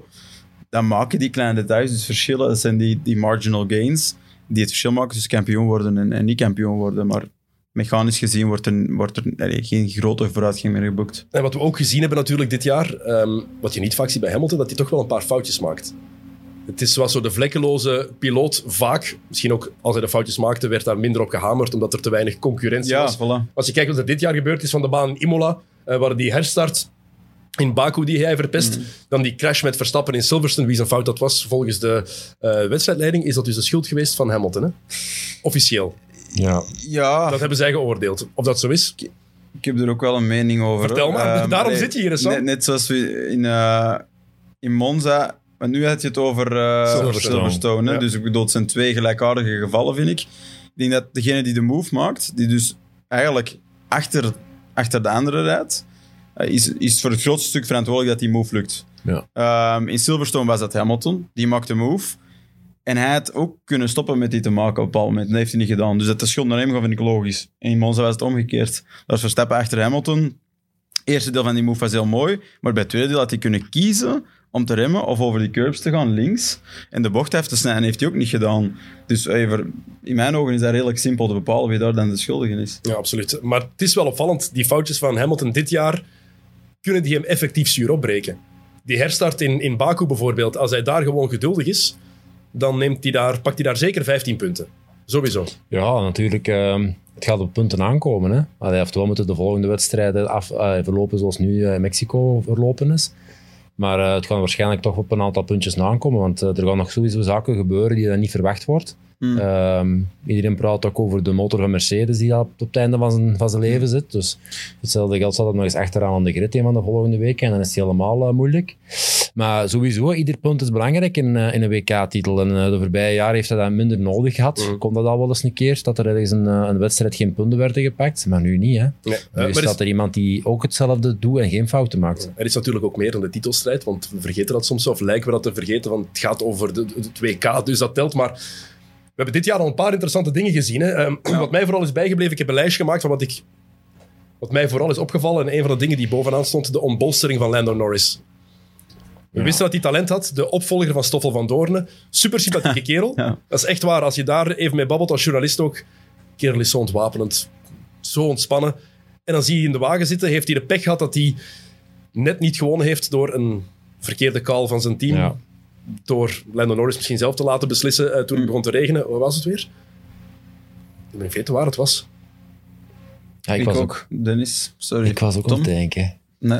dan maken die kleine details dus verschillen. Dat zijn die, die marginal gains die het verschil maken tussen kampioen worden en, en niet kampioen worden. Maar mechanisch gezien wordt er, wordt er geen grote vooruitgang meer geboekt. En wat we ook gezien hebben natuurlijk dit jaar, ehm, wat je niet vaak ziet bij Hamilton, dat hij toch wel een paar foutjes maakt. Het is zoals zo de vlekkeloze piloot vaak, misschien ook als hij de foutjes maakte, werd daar minder op gehamerd, omdat er te weinig concurrentie Ja, was. voilà. Als je kijkt wat er dit jaar gebeurd is van de baan in Imola, eh, waar die herstart in Baku die hij verpest, dan die crash met Verstappen in Silverstone, wie zijn fout dat was, volgens de eh, wedstrijdleiding, is dat dus de schuld geweest van Hamilton. Hè? Officieel. Ja. Ja, Dat hebben zij geoordeeld. Of dat zo is, ik heb er ook wel een mening over. Vertel maar, daarom allee, zit je hier, Sam? Net, net zoals we in, eh, in Monza... Maar nu had je het over eh, Silverstone. Silverstone. hè. Ja. Dus ik bedoel, het zijn twee gelijkaardige gevallen, vind ik. Ik denk dat degene die de move maakt, die dus eigenlijk achter, achter de andere rijdt, eh, is, is voor het grootste stuk verantwoordelijk dat die move lukt. Ja. Ehm, in Silverstone was dat Hamilton. Die maakte de move. En hij had ook kunnen stoppen met die te maken op een bepaald moment. Dat heeft hij niet gedaan. Dus dat de schuld naar hem gaat, vind ik logisch. En in Monza was het omgekeerd. Dat was Verstappen achter Hamilton. eerste deel van die move was heel mooi. Maar bij het tweede deel had hij kunnen kiezen om te remmen of over die curbs te gaan links. En de bocht af te snijden heeft hij ook niet gedaan. Dus even, in mijn ogen is dat redelijk simpel te bepalen wie daar dan de schuldige is. Ja, absoluut. Maar het is wel opvallend, die foutjes van Hamilton dit jaar, kunnen die hem effectief zuur opbreken. Die herstart in, in Baku bijvoorbeeld, als hij daar gewoon geduldig is, dan neemt hij daar, pakt hij daar zeker 15 punten. Sowieso. Ja, natuurlijk. ehm, het gaat op punten aankomen. Hè. Allee, oftewel moeten de volgende wedstrijden af, eh, verlopen zoals nu eh, in Mexico verlopen is. Maar eh, het gaat waarschijnlijk toch op een aantal puntjes aankomen, want eh, er gaan nog sowieso zaken gebeuren die dan niet verwacht wordt. Hmm. Ehm, iedereen praat ook over de motor van Mercedes die op, op het einde van zijn, van zijn leven zit. Dus hetzelfde geld staat er nog eens achteraan aan de grid een van de volgende weken en dan is het helemaal eh, moeilijk. Maar sowieso, ieder punt is belangrijk in, eh, in een WK-titel. En eh, de voorbije jaren heeft hij dat minder nodig gehad. Mm. Komt dat al wel eens een keer, dat er ergens een, eh, een wedstrijd geen punten werden gepakt. Maar nu niet, hè. Nee. Nu is- er iemand die ook hetzelfde doet en geen fouten maakt. er is natuurlijk ook meer dan de titelstrijd, want we vergeten dat soms, of lijken we dat te vergeten, want het gaat over de, het WK, dus dat telt. Maar we hebben dit jaar al een paar interessante dingen gezien. Hè. Ehm, wat mij vooral is bijgebleven, ik heb een lijstje gemaakt van wat, ik, wat mij vooral is opgevallen. En een van de dingen die bovenaan stond, de ontbolstering van Lando Norris. We Ja. wisten dat hij talent had, de opvolger van Stoffel van Doornen. Super sympathieke kerel. Ja. Dat is echt waar, als je daar even mee babbelt als journalist ook. Kerel is zo ontwapenend, zo ontspannen. En dan zie je in de wagen zitten, heeft hij de pech gehad dat hij net niet gewonnen heeft door een verkeerde call van zijn team. Ja. Door Lando Norris misschien zelf te laten beslissen eh, toen het begon te regenen. Wat was het weer? Ik ben vergeten waar het was. Ja, ik, ik was ook. Dennis, sorry. ik was ook aan Tom? het denken. Nee,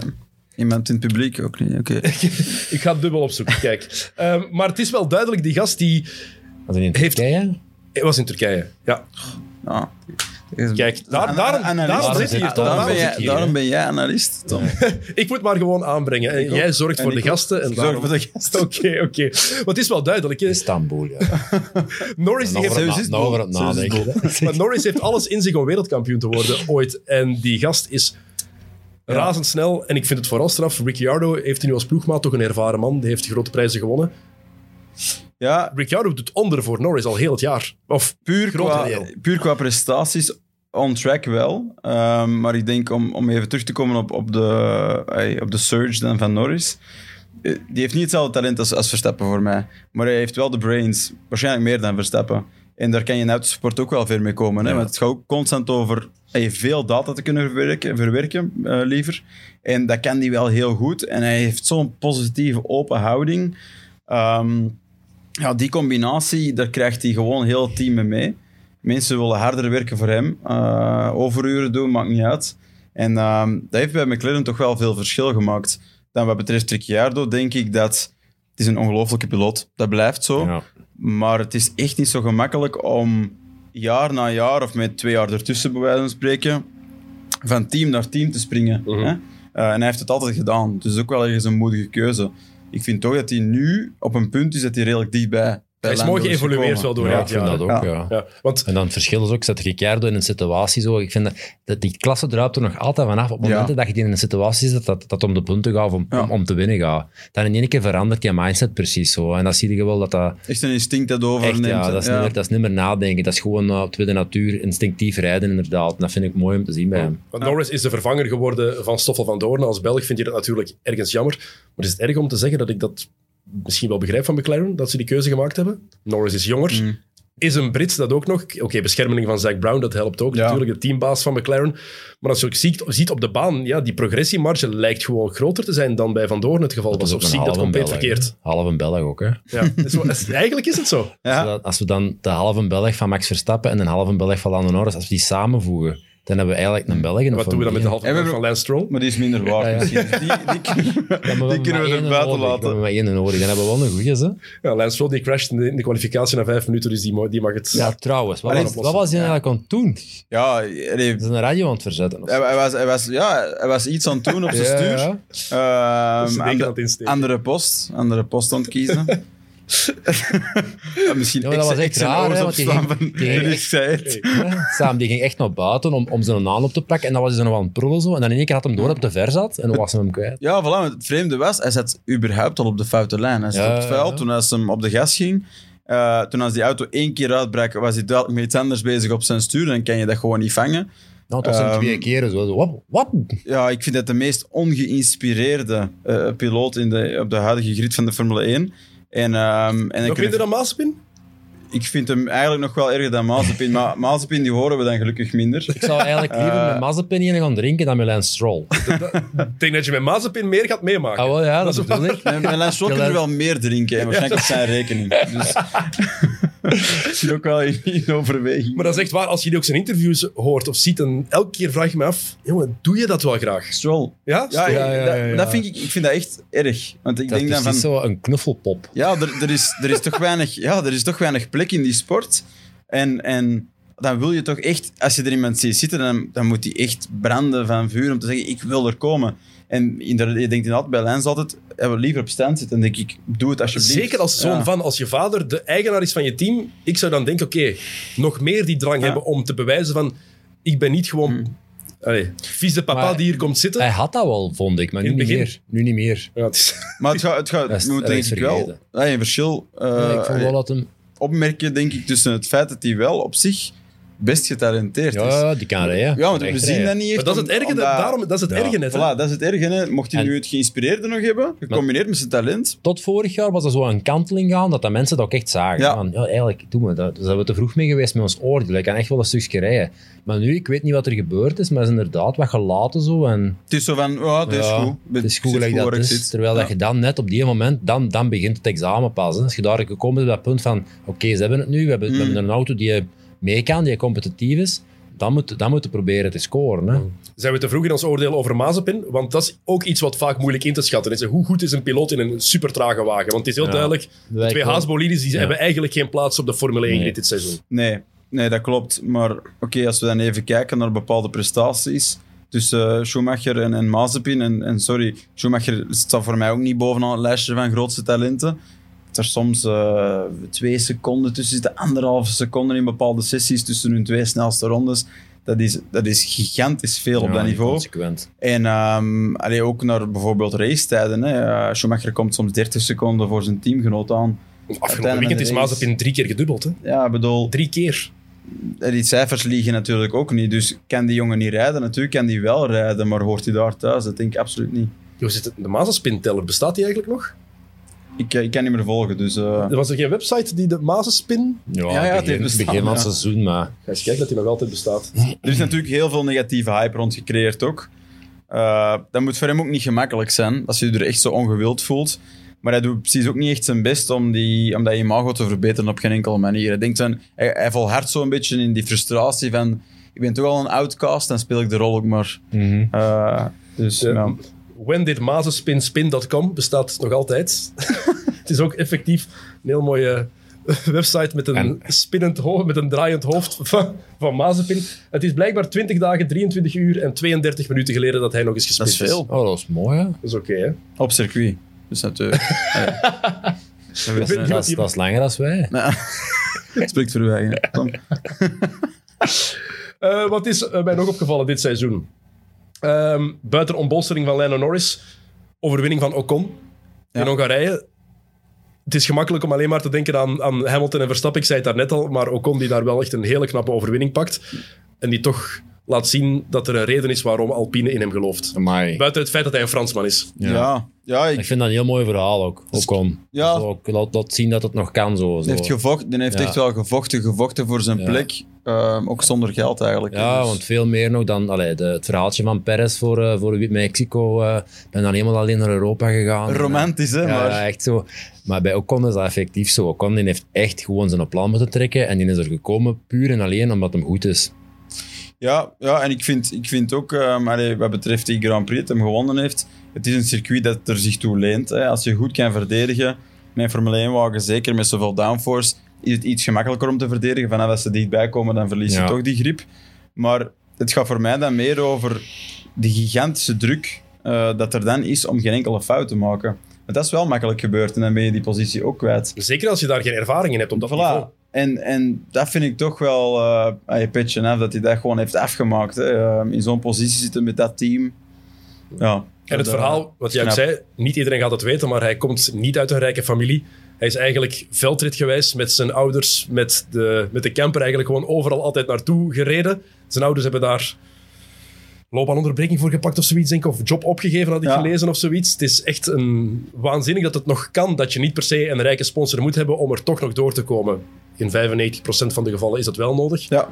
iemand in het publiek ook niet. Oké. Ik ga dubbel opzoeken, kijk. Ehm, maar het is wel duidelijk, die gast die Was hij in Heeft- Turkije? hij was in Turkije. Ja, Ja. kijk, daar, daarom, daarom zit hij hier, Tom. Daarom Daarom ben, jij, daarom ben jij analist, Tom. Ik moet maar gewoon aanbrengen. En jij zorgt En voor de gasten. En Ik zorg daarom- voor de gasten. Oké, oké. Maar het is wel duidelijk. Hè? Istanbul, ja. Norris die heeft het, na- over het nadenken. Maar Norris heeft alles in zich om wereldkampioen te worden ooit. En die gast is razendsnel. En ik vind het vooral straf. Ricciardo heeft nu als ploegmaat toch een ervaren man. Die heeft grote prijzen gewonnen. Ja, Ricciardo doet onder voor Norris al heel het jaar. Of puur qua, puur qua prestaties on track wel. Ehm, maar ik denk om, om even terug te komen op, op, de, op de surge dan van Norris. eh, Die heeft niet hetzelfde talent als, als Verstappen voor mij. Maar hij heeft wel de brains. Waarschijnlijk meer dan Verstappen. En daar kan je in autosport ook wel ver mee komen. Hè? Ja. Want het gaat ook constant over ey, veel data te kunnen verwerken, verwerken eh, liever. En dat kan hij wel heel goed. En hij heeft zo'n positieve, open houding. Ehm, ja, die combinatie, daar krijgt hij gewoon heel het team mee. Mensen willen harder werken voor hem. eh, overuren doen, maakt niet uit. En ehm, dat heeft bij McLaren toch wel veel verschil gemaakt. Dan wat betreft Ricciardo denk ik dat Het is een ongelofelijke piloot. Dat blijft zo. Ja. Maar het is echt niet zo gemakkelijk om jaar na jaar, of met twee jaar ertussen bij wijze van spreken, van team naar team te springen. Mhm. hè? Eh, en hij heeft het altijd gedaan. Dus ook wel ergens een moedige keuze. Ik vind toch dat hij nu op een punt is dat hij redelijk dichtbij Hij is mooi geëvolueerd wel door Ja, ik vind dat ook, Ja. ja. Ja, want En dan het verschil is ook, zet Ricciardo in een situatie zo. Ik vind dat, dat die klasse druipt er nog altijd vanaf. Op Ja. momenten dat je die in een situatie zit dat dat om de punten gaat of om, Ja. om, om te winnen gaat. Dan in één keer verandert je mindset precies zo. En dan zie je wel dat dat Echt een instinct dat overneemt. echt, ja, dat is, Niet meer, dat is niet meer nadenken. Dat is gewoon uh, tweede natuur, instinctief rijden inderdaad. En dat vind ik mooi om te zien bij hem. Want Norris is de vervanger geworden van Stoffel van Doorn. Als Belg vind je dat natuurlijk ergens jammer. Maar is het erg om te zeggen dat ik dat misschien wel begrijp van McLaren, dat ze die keuze gemaakt hebben? Norris is jonger. Mm. Is een Brits dat ook nog? Oké, bescherming van Zack Brown, dat helpt ook Ja. natuurlijk, de teambaas van McLaren. Maar als je ook ziet, ziet op de baan, ja, die progressiemarge lijkt gewoon groter te zijn dan bij Van Doorn het geval Dat was. is Of zie een ik dat compleet verkeerd? Halve Belg ook, hè. Ja, eigenlijk is het zo. Ja. Als we dan de halve Belg van Max Verstappen en een halve Belg van Lando Norris, als we die samenvoegen, dan hebben we eigenlijk een Belg. in de Wat doen we dan met de halve we hebben- van Lance Stroll? Maar die is minder waard Ja, ja. misschien. Die, die kunnen we, 1. Ja, maar die kunnen we er buiten We laten. hebben maar één nodig. Dan hebben we wel een goeie, hè. Ja, Lance Stroll die crasht in de, in de kwalificatie na vijf minuten, dus die, mo- die mag het... Ja, trouwens. Wat, Allee, was, wat was hij eigenlijk aan het doen? Ja, allee, Is een radio aan het verzetten? of hij, hij was, hij, was, ja, hij was iets aan het doen op zijn Ja, stuur. ja. Ehm, insteken. andere post, andere post aan het kiezen. Ja, misschien Ja, maar dat was echt raar, hè, want die ging- die ging Dit echt-. Ja, Sam die ging echt naar buiten om, om zijn naam op te plakken. En dan was hij zo nog aan het prullen zo. En dan in één keer had hem door dat het te ver zat. En dan was hij hem kwijt. Ja, voilà. Het vreemde was, hij zat überhaupt al op de foute lijn. Hij zat op het veld ja. toen hij hem op de gas ging. Eh, toen als die auto één keer uitbrak, was hij duidelijk met iets anders bezig op zijn stuur. Dan kan je dat gewoon niet vangen. Nou, was hem Ehm, twee keren zo. Wat? wat? Ja, ik vind het de meest ongeïnspireerde eh, piloot in de, op de huidige grid van de Formule 1. En, ehm, en Nog ik, minder dan Mazepin? ik vind hem eigenlijk nog wel erger dan Mazepin. Maar Mazepin die horen we dan gelukkig minder. Ik zou eigenlijk liever Eh. met Mazepin hier gaan drinken dan met Lance Stroll. Ik denk dat je met Mazepin meer gaat meemaken. Ah, wel, ja, dat Dat is bedoel ik. En met Lance Stroll kun je wel meer drinken. En waarschijnlijk op zijn rekening. Dus misschien ook wel in, in overweging. Maar dat is echt waar, als je die ook zijn interviews hoort of ziet, dan elke keer vraag je me af, jongen, doe je dat wel graag? Stroll. Ja? Ja, Ja, ja, ja, dat, ja. dat vind ik, ik vind dat echt erg. Want ik Dat is denk dan van... zo een knuffelpop. Ja, er, er, is, er, is toch weinig, ja, er is toch weinig plek in die sport. En, en dan wil je toch echt, als je er iemand ziet zitten, dan, dan moet hij echt branden van vuur om te zeggen, ik wil er komen. En inderdaad, je denkt inderdaad bij Lens altijd, wil liever op stand zitten. Dan denk ik, doe het alsjeblieft. Zeker als zoon Ja. van, als je vader de eigenaar is van je team, ik zou dan denken, oké, nog meer die drang Ja. hebben om te bewijzen van, ik ben niet gewoon... Hmm. Allee, vieze papa Maar- die hier komt zitten. Hij had dat wel, vond ik, maar nu niet meer. Nu niet meer. Ja, het is- Maar het gaat, het gaat is- moet denk ik wel ja, een verschil eh, Ja, ik vond wel dat hem... opmerken, denk ik, tussen het feit dat hij wel op zich best getalenteerd is. Ja, die kan rijden. Ja, want we zien rijden. dat niet echt. maar dat is het erge, omdat- daarom, dat is het Ja. erge net. hè. Voilà, dat is het erge. Hè. Mocht hij nu het geïnspireerde nog hebben, gecombineerd met zijn talent, Tot vorig jaar was er zo een kanteling gaan, dat de mensen dat ook echt zagen. Ja. Van, ja, eigenlijk doen we dat. Dus zijn we te vroeg mee geweest met ons oordeel. Ik kan echt wel een stukje rijden. Maar nu, ik weet niet wat er gebeurd is, maar het is inderdaad wat gelaten zo. En, het is zo van, ja, het is ja, goed. Het is goed gelijk dat is. zit. Terwijl dat Ja. je dan net op die moment, dan, dan begint het examen pas. hè. Als je daar gekomen bent op dat punt van, oké, ze hebben het nu, we hebben, we Mm. hebben een auto die mee kan, die competitief is, dan moet, dan moeten proberen te scoren. Hè. Zijn we te vroeg in ons oordeel over Mazepin? Want dat is ook iets wat vaak moeilijk in te schatten is. Hoe goed is een piloot in een supertrage wagen? Want het is heel Ja. duidelijk, de twee Haas-bolides die Ja. hebben eigenlijk geen plaats op de Formule 1 Nee. dit seizoen. Nee, nee, dat klopt. Maar oké, als we dan even kijken naar bepaalde prestaties tussen eh, Schumacher en, en Mazepin. En, en sorry, Schumacher staat voor mij ook niet bovenaan het lijstje van grootste talenten. Dat er soms eh, twee seconden tussen zitten, anderhalve seconde in bepaalde sessies tussen hun twee snelste rondes. Dat is, dat is gigantisch veel op dat niveau. Consequent. En ehm, allee, ook naar bijvoorbeeld racetijden. Hè. Schumacher komt soms 30 seconden voor zijn teamgenoot aan. Afgelopen weekend is. Mazepin drie keer gedubbeld. Hè? Ja, ik bedoel, Drie keer. en die cijfers liegen natuurlijk ook niet. Dus kan die jongen niet rijden? Natuurlijk kan die wel rijden, maar hoort hij daar thuis? Dat denk ik absoluut niet. Hoe zit het? De Mazepin-teller, bestaat die eigenlijk nog? Ik, ik kan niet meer volgen, dus... eh, Er was er geen website die de Mazepin... Ja, Ja, ja, het begin, bestaan, begin van het ja. seizoen, maar Ga eens kijken dat die nog altijd bestaat. Er is natuurlijk heel veel negatieve hype rond gecreëerd ook. Eh, dat moet voor hem ook niet gemakkelijk zijn, als je je er echt zo ongewild voelt. Maar hij doet precies ook niet echt zijn best om, die, om dat imago te verbeteren op geen enkele manier. Hij, denkt dan, hij, hij volhardt zo een beetje in die frustratie van... Ik ben toch al een outcast, dan speel ik de rol ook maar. Eh, dus Ja. ja. When did Mazepinspin.com bestaat nog altijd. Het is ook effectief een heel mooie website met een En- spinnend hoofd, met een draaiend hoofd van, van Mazepin. Het is blijkbaar 20 dagen, 23 uur en 32 minuten geleden dat hij nog eens Dat gespeeld is veel. Oh, dat is mooi, hè? Dat is oké, hè? Op circuit. Dus natuurlijk. ja. Dat niet Dat is, dat is langer dan wij. Nee. Spreekt voor. Eh, wat is eh, mij nog opgevallen dit seizoen? Ehm, buiten ontbolstering van Lando Norris, overwinning van Ocon in. Hongarije. Het is gemakkelijk om alleen maar te denken aan, aan Hamilton en Verstappen. Ik zei het daarnet al, maar Ocon die daar wel echt een hele knappe overwinning pakt. En die toch laat zien dat er een reden is waarom Alpine in hem gelooft. Amai. Buiten het feit dat hij een Fransman is. Ja. Ja. Ja, Ik ik vind dat een heel mooi verhaal ook. Ook om. Ja. Ook laat, laat zien dat het nog kan zo. zo. heeft gevochten, die heeft Ja. echt wel gevochten, gevochten voor zijn Ja. plek. Ehm, ook zonder geld eigenlijk. Ja, Dus- want veel meer nog dan allee, de, het verhaaltje van Perez voor, eh, voor Mexico. eh ben dan helemaal alleen naar Europa gegaan. Romantisch, hè? Ja, maar ja, echt zo. Maar bij Ocon is dat effectief zo. Ocon die heeft echt gewoon zijn plan moeten trekken. En die is er gekomen puur en alleen omdat hem goed is. Ja, ja, en ik vind, ik vind ook, um, allee, wat betreft die Grand Prix dat hem gewonnen heeft, het is een circuit dat er zich toe leent. Hè. Als je goed kan verdedigen, met een Formule 1-wagen, zeker met zoveel downforce, is het iets gemakkelijker om te verdedigen. Vanaf als ze dichtbij komen, dan verlies je Ja. toch die grip. Maar het gaat voor mij dan meer over de gigantische druk eh, dat er dan is om geen enkele fout te maken. Want dat is wel makkelijk gebeurd en dan ben je die positie ook kwijt. Zeker als je daar geen ervaring in hebt op dat niveau. En, en dat vind ik toch wel uh, je petje af, dat hij dat gewoon heeft afgemaakt. Hè. Uh, in zo'n positie zitten met dat team. Ja, En het dat, verhaal, wat jij ook zei, niet iedereen gaat het weten, maar hij komt niet uit een rijke familie. Hij is eigenlijk veldrit geweest met zijn ouders, met de, met de camper eigenlijk gewoon overal altijd naartoe gereden. Zijn ouders hebben daar loopbaanonderbreking voor gepakt of zoiets, denk ik, of job opgegeven had ik Ja. gelezen of zoiets. Het is echt een waanzinnig dat het nog kan, dat je niet per se een rijke sponsor moet hebben om er toch nog door te komen. In 95% van de gevallen is dat wel nodig. Ja,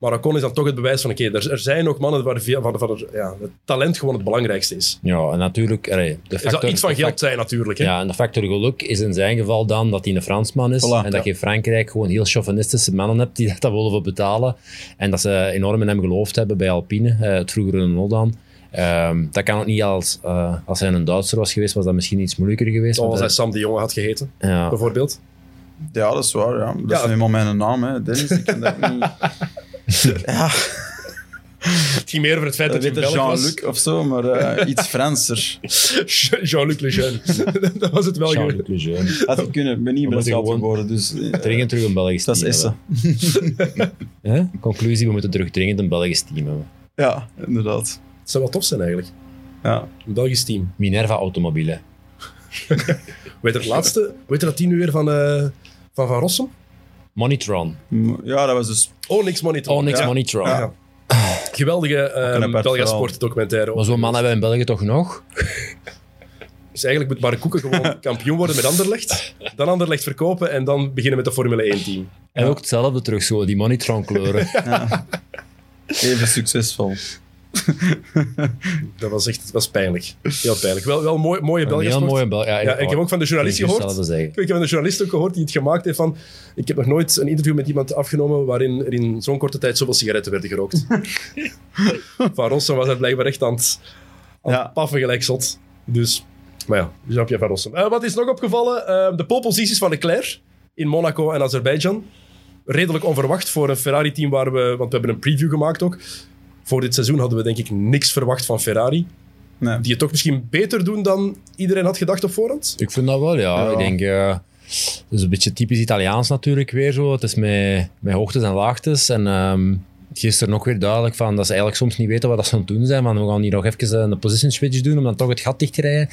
Maar Ocon is dan toch het bewijs van, oké, er, er zijn nog mannen waar veel, van, van, ja, het talent gewoon het belangrijkste is. Ja, en natuurlijk... allee, de Er zal factor, iets van de geld zijn natuurlijk. Hè? Ja, en de factor geluk is in zijn geval dan dat hij een Fransman is. Voilà, en dat ja. je in Frankrijk gewoon heel chauvinistische mannen hebt die dat willen voor betalen. En dat ze enorm in hem geloofd hebben bij Alpine, eh, het vroegere Renault dan. Ehm, dat kan ook niet als, eh, als hij een Duitser was geweest, was dat misschien iets moeilijker geweest. Zoals hij want Sam de Jonge had geheten, hij- ja. bijvoorbeeld. ja, dat is waar. Ja. Dat Ja. is nu eenmaal mijn naam, hè. Dennis. Ik kan dat niet... ja, Het ging meer over het feit dat, dat Belg Jean-Luc of zo, maar eh, iets Franser. Jean-Luc Lejeune. dat was het wel. Jean-Luc Lejeune. Had ik kunnen, ik ben niet We gewoon- geworden, dus... eh, Dringend terug een Belgisch dat is team Essen. hebben. Hè? Conclusie, we moeten terug dringend een Belgisch team hebben. Ja, inderdaad. Het zou wel tof zijn eigenlijk. Ja. Een Belgisch team. Minerva Automobielen. Weet je het laatste? Weet je dat team nu weer van eh, van, van Rossum? Moneytron. M- ja, dat was dus... Onyx Monitor. Onyx Ja. Moneytron. Ja. Geweldige um, apart Belga verhaal. Sport documentaire. Maar zo'n man hebben we in België toch nog? Dus eigenlijk moet Markoeken gewoon kampioen worden met Anderlecht. Dan Anderlecht verkopen en dan beginnen met de Formule 1 team. En ook hetzelfde terug, zo, die Moneytron kleuren. Even succesvol. Dat was echt dat was pijnlijk. Heel pijnlijk. Wel, wel mooi, mooie Een Belgisch heel mooie Bel ja, Ja, ik heb ook van de journalist gehoord. Ik heb van de journalist ook gehoord die het gemaakt heeft van... Ik heb nog nooit een interview met iemand afgenomen waarin er in zo'n korte tijd zoveel sigaretten werden gerookt. van Rossum was hij blijkbaar echt aan het, aan het Ja. paffen gelijk zot. Dus, maar ja, Jean-Pierre van Rossum. Eh, wat is nog opgevallen? Eh, de poleposities van Leclerc in Monaco en Azerbeidzjan. Redelijk onverwacht voor een Ferrari-team waar we... Want we hebben een preview gemaakt ook. Voor dit seizoen hadden we denk ik niks verwacht van Ferrari. Nee. Die het toch misschien beter doen dan iedereen had gedacht op voorhand. Ik vind dat wel, ja. Ja. Ik denk, eh het is een beetje typisch Italiaans natuurlijk weer zo. Het is met, met hoogtes en laagtes. En ehm, gisteren ook weer duidelijk van dat ze eigenlijk soms niet weten wat dat ze aan het doen zijn. Van we gaan hier nog even een position switch doen om dan toch het gat dicht te rijden.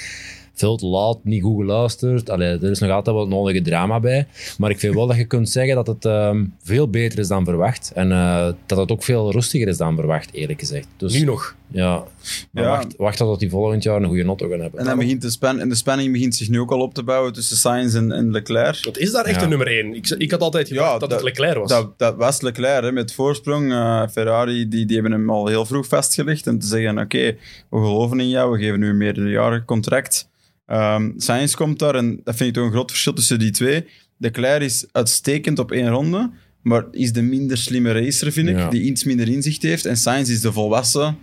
Veel te laat, niet goed geluisterd. Allee, er is nog altijd wat nodige drama bij. Maar ik vind wel dat je kunt zeggen dat het ehm, veel beter is dan verwacht. En eh, dat het ook veel rustiger is dan verwacht, eerlijk gezegd. Dus, Nu nog. Ja, maar Ja. Wacht, wacht tot die volgend jaar een goede notto gaan hebben. En, dan begint de, span en de spanning begint zich nu ook al op te bouwen tussen Sainz en, en Leclerc. Want is daar echt Ja. een nummer één? Ik, ik had altijd gedacht Ja, dat, dat- het Leclerc was. Dat, dat was Leclerc hè, met voorsprong. Eh, Ferrari die, die hebben hem al heel vroeg vastgelegd. En te zeggen, oké, we geloven in jou, we geven nu een meerderjarig contract. Ehm Sainz komt daar en dat vind ik toch een groot verschil tussen die twee. Leclerc is uitstekend op één ronde, maar is de minder slimme racer, vind ik, Ja. die iets minder inzicht heeft. En Sainz is de volwassen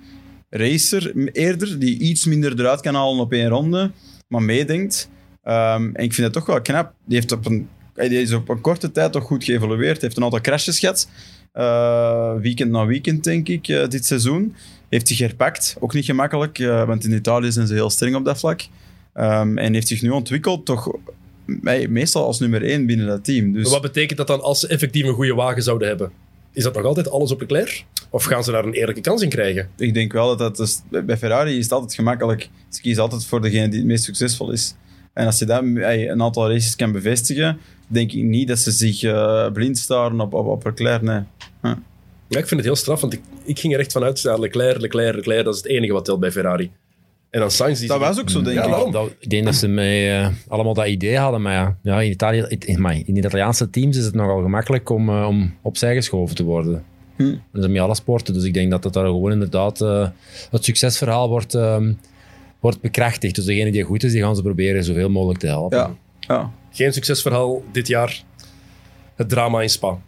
racer eerder, die iets minder eruit kan halen op één ronde, maar meedenkt. Ehm, en ik vind het toch wel knap. Die, heeft op een, eh, die is op een korte tijd toch goed geëvolueerd. heeft een aantal crashes gehad. Uh, weekend na weekend, denk ik, uh, dit seizoen. Heeft zich herpakt. Ook niet gemakkelijk, uh, want in Italië zijn ze heel streng op dat vlak. Um, en heeft zich nu ontwikkeld, toch meestal als nummer één binnen dat team. Dus... Maar wat betekent dat dan als ze effectief een goede wagen zouden hebben? Is dat nog altijd alles op Leclerc? Of gaan ze daar een eerlijke kans in krijgen? Ik denk wel dat dat... Bij Ferrari is het altijd gemakkelijk. Ze kiezen altijd voor degene die het meest succesvol is. En als je dat een aantal races kan bevestigen, denk ik niet dat ze zich uh, blind staren op, op, op Leclerc. Nee. Huh. Ja, ik vind het heel straf, want ik, ik ging er echt vanuit, ja, Leclerc, Leclerc, Leclerc, dat is het enige wat telt bij Ferrari. En dan Sainz... Die dat was ook zo, denk ja, ik. Dat, ik denk dat ze mij, uh, allemaal dat idee hadden, maar ja, ja in, Italië, in, in de Italiaanse teams is het nogal gemakkelijk om, uh, om opzij geschoven te worden. Hm. Dat is met alle sporten, dus ik denk dat dat daar gewoon inderdaad uh, het succesverhaal wordt, um, wordt bekrachtigd. Dus degene die goed is, die gaan ze proberen zoveel mogelijk te helpen. Ja. ja. Geen succesverhaal dit jaar. Het drama in Spa.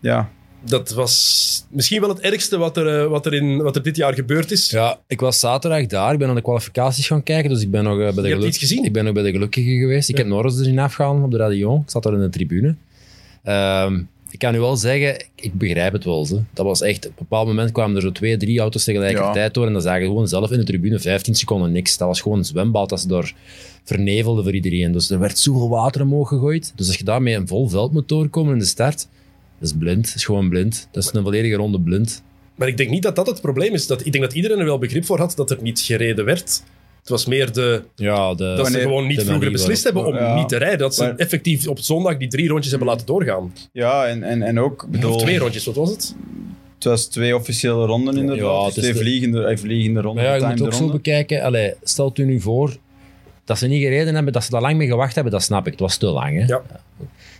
Ja, dat was misschien wel het ergste wat er, wat, er in, wat er dit jaar gebeurd is. Ja, ik was zaterdag daar. Ik ben naar de kwalificaties gaan kijken. Dus ik ben nog bij de, geluk... iets gezien? Ik ben nog bij de gelukkige geweest. Ja. Ik heb Norris erin afgehaald op de radio. Ik zat daar in de tribune. Um, ik kan u wel zeggen, ik begrijp het wel. Ze. Dat was echt, op een bepaald moment kwamen er zo twee, drie auto's tegelijkertijd ja. door. En dan zagen je gewoon zelf in de tribune 15 seconden niks. Dat was gewoon een zwembad dat ze door vernevelden voor iedereen. Dus er werd zoveel water omhoog gegooid. Dus als je daar met een vol veld moet doorkomen in de start, dat is blind. Dat is gewoon blind. Dat is een volledige ronde blind. Maar ik denk niet dat dat het probleem is. Dat, ik denk dat iedereen er wel begrip voor had dat er niet gereden werd. Het was meer de, ja, de dat ze gewoon niet vroeger beslist hebben om ja. niet te rijden. Dat ze maar, effectief op zondag die drie rondjes hebben laten doorgaan. Ja, en, en, en ook... Bedoel, of twee rondjes, wat was het? Het was twee officiële ronden inderdaad. Ja, dus twee de, vliegende, vliegende ronden. Maar ja, je moet ook ronde. zo bekijken. Allee, stelt u nu voor dat ze niet gereden hebben, dat ze daar lang mee gewacht hebben, dat snap ik. Het was te lang. Hè? Ja.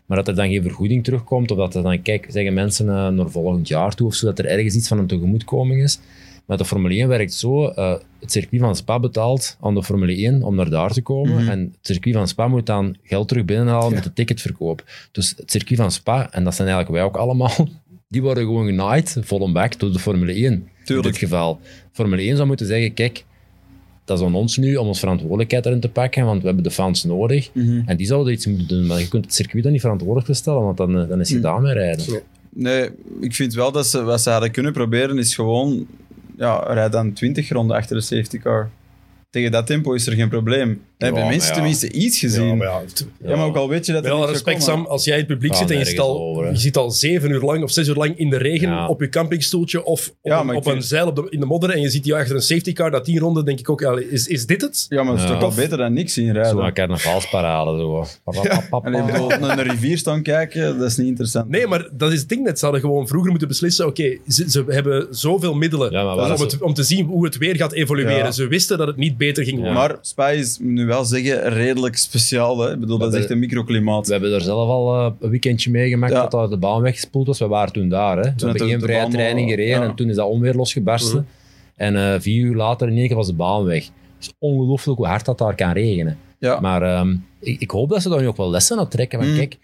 Maar dat er dan geen vergoeding terugkomt, of dat er dan, kijk, zeggen mensen uh, naar volgend jaar toe, of zo, dat er ergens iets van een tegemoetkoming is. Maar de Formule 1 werkt zo, uh, het circuit van Spa betaalt aan de Formule 1 om naar daar te komen. Mm -hmm. En het circuit van Spa moet dan geld terug binnenhalen ja. met de ticketverkoop. Dus het circuit van Spa, en dat zijn eigenlijk wij ook allemaal, die worden gewoon genaaid, vol en back, door de Formule 1. Tuurlijk. In dit geval. Formule 1 zou moeten zeggen, kijk, dat is aan ons nu om onze verantwoordelijkheid erin te pakken, want we hebben de fans nodig. Mhm. Mm -hmm. En die zouden iets moeten doen, maar je kunt het circuit dan niet verantwoordelijk stellen, want dan, dan is je mm -hmm. daarmee rijden. Nee. nee, ik vind wel dat ze, wat ze hadden kunnen proberen, is gewoon ja, rijd dan 20 ronden achter de safety car. Tegen dat tempo is er geen probleem. Hebben mensen ja. tenminste iets gezien. Ja, maar, ja, ja, maar ook al weet je dat Met alle respect, Sam, als jij in het publiek zit en je zit, al, over, je zit al zeven uur lang of zes uur lang in de regen op je campingstoeltje of op, een, op een, zeil op de, in de modder en je ziet je achter een safety car, dat tien ronden, denk ik ook, is, is dit het? Ja, maar het is toch wel beter dan niks zien rijden. Zo'n carnavalsparade. Zo. en bedoel, naar een rivier staan kijken, dat is niet interessant. Nee, maar dat is het ding net. Ze hadden gewoon vroeger moeten beslissen, oké, okay, ze, ze, hebben zoveel middelen om, het, om, te zien hoe het weer gaat evolueren. Ze wisten dat het niet beter ging worden. Maar Spa is, nu wel zeggen, redelijk speciaal. Hè? Ik bedoel, dat is echt een microklimaat. We hebben er zelf al uh, een weekendje meegemaakt ja. dat, de baan weggespoeld was. We waren toen daar. Hè. We toen hebben één vrije training gereden ja. en toen is dat onweer losgebarsten. -huh. En uh, vier uur later in één keer was de baan weg. Het is ongelooflijk hoe hard dat daar kan regenen. Ja. Maar um, ik, ik, hoop dat ze daar nu ook wel lessen aan trekken. Van, mm. kijk,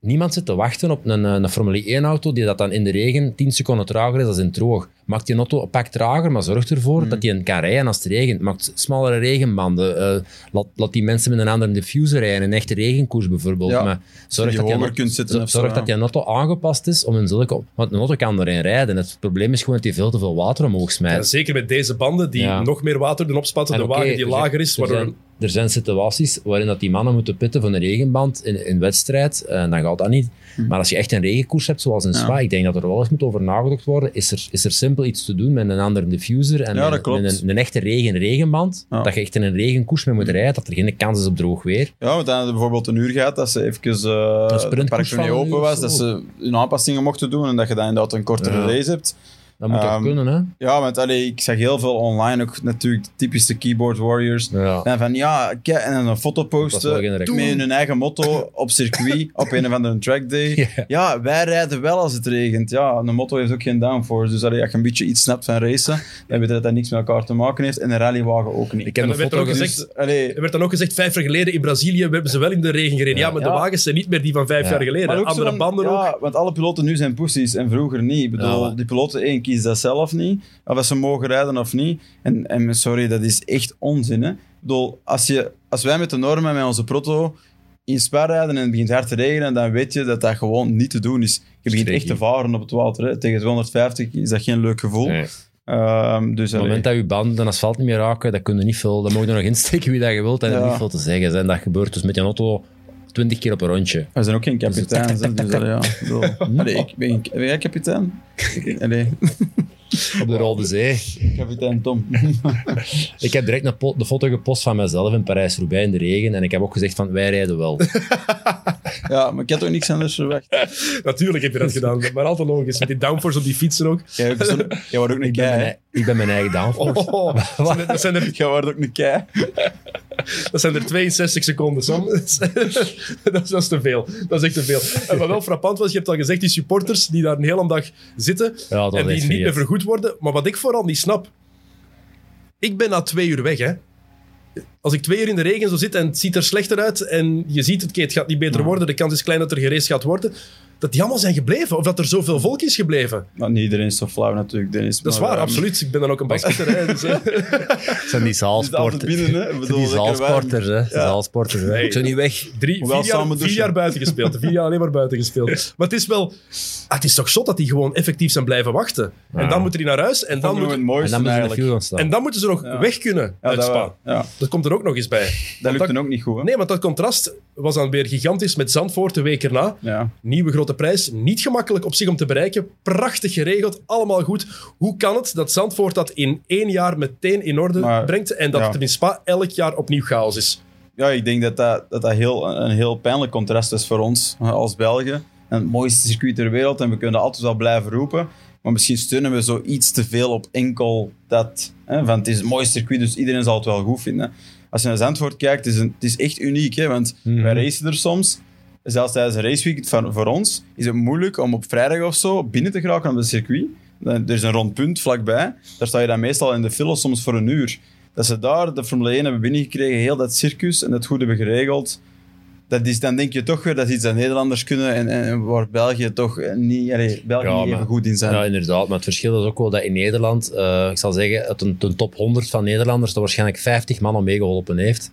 niemand zit te wachten op een, een Formule 1-auto die dat dan in de regen 10 seconden trager is dan in droog. Maakt die auto een pak trager, maar zorg ervoor mm. dat die kan rijden als het regent. Maakt smallere regenbanden. Uh, laat, laat, die mensen met een andere diffuser rijden. Een echte regenkoers bijvoorbeeld. Ja. Maar zorg dat, die, kunt zitten zorg dat die auto aangepast is om een zulke... Want een auto kan erin rijden. Het probleem is gewoon dat hij veel te veel water omhoog smijt. Ja, zeker met deze banden die ja. nog meer water doen opspatten. De okay, wagen die lager is. Zijn, er zijn situaties waarin dat die mannen moeten pitten van een regenband in, in wedstrijd. En dan gaat dat niet. Hm. Maar als je echt een regenkoers hebt, zoals in Spa, ik denk dat er wel eens moet over nagedacht worden. Is er, is er simpel iets te doen met een andere diffuser en ja, met, met een, een, echte regen-regenband? Ja. Dat je echt in een regenkoers mee moet rijden, dat er geen kans is op droog weer. Ja, want dan bijvoorbeeld een uur gehad dat ze even uh, het park niet open was, dat ze hun aanpassingen mochten doen en dat je dan inderdaad een kortere race hebt. Dat moet um, ook kunnen, hè? Ja, want allee, ik zag heel veel online, ook natuurlijk de typische keyboard warriors. Ja. En van ja, en een foto posten met hun eigen motto op circuit op een of andere trackday. Ja. ja, wij rijden wel als het regent. Ja, een motto heeft ook geen downforce. Dus allee, als je een beetje iets snapt van racen, dan weet je dat dat niks met elkaar te maken heeft. En een rallywagen ook niet. Ik heb en er, werd dan ook gezegd, dus, allee, er werd dan ook gezegd, vijf jaar geleden in Brazilië hebben ze wel in de regen gereden. Ja, ja maar de wagens zijn niet meer die van vijf jaar geleden. Andere banden ook. Ja, want alle piloten nu zijn pussies en vroeger niet. Ik bedoel, die piloten één kiezen dat zelf niet. Of als ze mogen rijden of niet. En, en sorry, dat is echt onzin. Hè? Ik bedoel, als, je, als wij met de normen, met onze proto, in Spa rijden en het begint hard te regenen, dan weet je dat dat gewoon niet te doen is. Je begint echt te varen op het water. Hè. Tegen 250 is dat geen leuk gevoel. Nee. Ehm, dus Op het moment dat je banden en asfalt niet meer raken, dat kun je niet veel. Dan mag je er nog insteken wie dat je wilt en Ja. niet veel te zeggen. zijn. Dat gebeurt dus met je auto 20 keer op een rondje. We zijn ook geen kapitein. Dus, ja. Ik bedoel, allee, ik ben, jij kapitein? Allee, Op de Rode Zee. kapitein Tom. Ik heb direct een, de foto gepost van mezelf in Parijs-Roubaix in de regen. En ik heb ook gezegd van, wij rijden wel. Ja, maar ik had ook niks anders verwacht. Natuurlijk heb je dat gedaan, maar altijd logisch. Met die downforce op die fietsen ook. Jij, zo'n- jij wordt ook een Ik ben kei. mijn, ik ben mijn eigen downforce. Oh, dat, zijn er, dat, zijn er, Jij wordt ook een kei. dat zijn er 62 seconden, Sam. dat, is, dat is te veel. Dat is echt te veel. En wat wel frappant was, je hebt al gezegd, die supporters die daar een hele dag zitten Ja, dat en die niet meer vergoed worden. Maar wat ik vooral niet snap, ik ben na twee uur weg, hè. Als ik twee uur in de regen zo zit en het ziet er slechter uit en je ziet het, het gaat niet beter worden, de kans is klein dat er gereest gaat worden, dat die allemaal zijn gebleven. Of dat er zoveel volk is gebleven. Maar niet iedereen is zo flauw natuurlijk, Dennis. Dat is waar, ehm, absoluut. Ik ben dan ook een basketter. hè, dus. Het zijn die zaalsporters. binnen, hè. Ik Het bedoel, zijn die zaalsporters, hè. De zaalsporters, hè. Nee. Ik zou niet weg. Drie, Hoewel vier, jaar, vier buiten gespeeld. Vier jaar alleen maar buiten gespeeld. Maar het is wel... ah, het is toch zot dat die gewoon effectief zijn blijven wachten. En dan moeten die naar huis en dan, is nog moet, het mooiste En dan moeten ze en dan moeten ze nog Ja. weg kunnen Ja, uit dat, Spa. ja, Dat komt er ook nog eens bij. dat lukt dan ook niet goed, hè? Nee, want dat contrast was dan weer gigantisch met Zandvoort de week erna. Ja. Nieuwe grote prijs. Niet gemakkelijk op zich om te bereiken. Prachtig geregeld. Allemaal goed. Hoe kan het dat Zandvoort dat in één jaar meteen in orde Maar- brengt en dat ja. het in Spa elk jaar opnieuw chaos is? ja, ik denk dat dat, dat, dat heel, een heel pijnlijk contrast is voor ons als Belgen. En het mooiste circuit ter wereld en we kunnen altijd wel blijven roepen. Maar misschien steunen we zo iets te veel op enkel dat. Hè, van het is het mooiste circuit, dus iedereen zal het wel goed vinden. Als je naar Zandvoort kijkt, het is, een, het is echt uniek. Hè, want Mhm. wij racen er soms. Zelfs tijdens een raceweek voor, voor ons is het moeilijk om op vrijdag of zo binnen te geraken op het circuit. Dan- Er is een rond punt vlakbij. Daar sta je dan meestal in de file, soms voor een uur. Dat ze daar de Formule 1 hebben binnengekregen, heel dat circus en dat goed hebben geregeld. Dat is, dan denk je toch weer dat is iets dat Nederlanders kunnen en, en waar België toch niet, allee, België Ja, niet even goed in zijn. Ja, inderdaad. Maar het verschil is ook wel dat in Nederland, eh, ik zal zeggen, uit een, een top 100 van Nederlanders, er waarschijnlijk 50 man al meegeholpen heeft.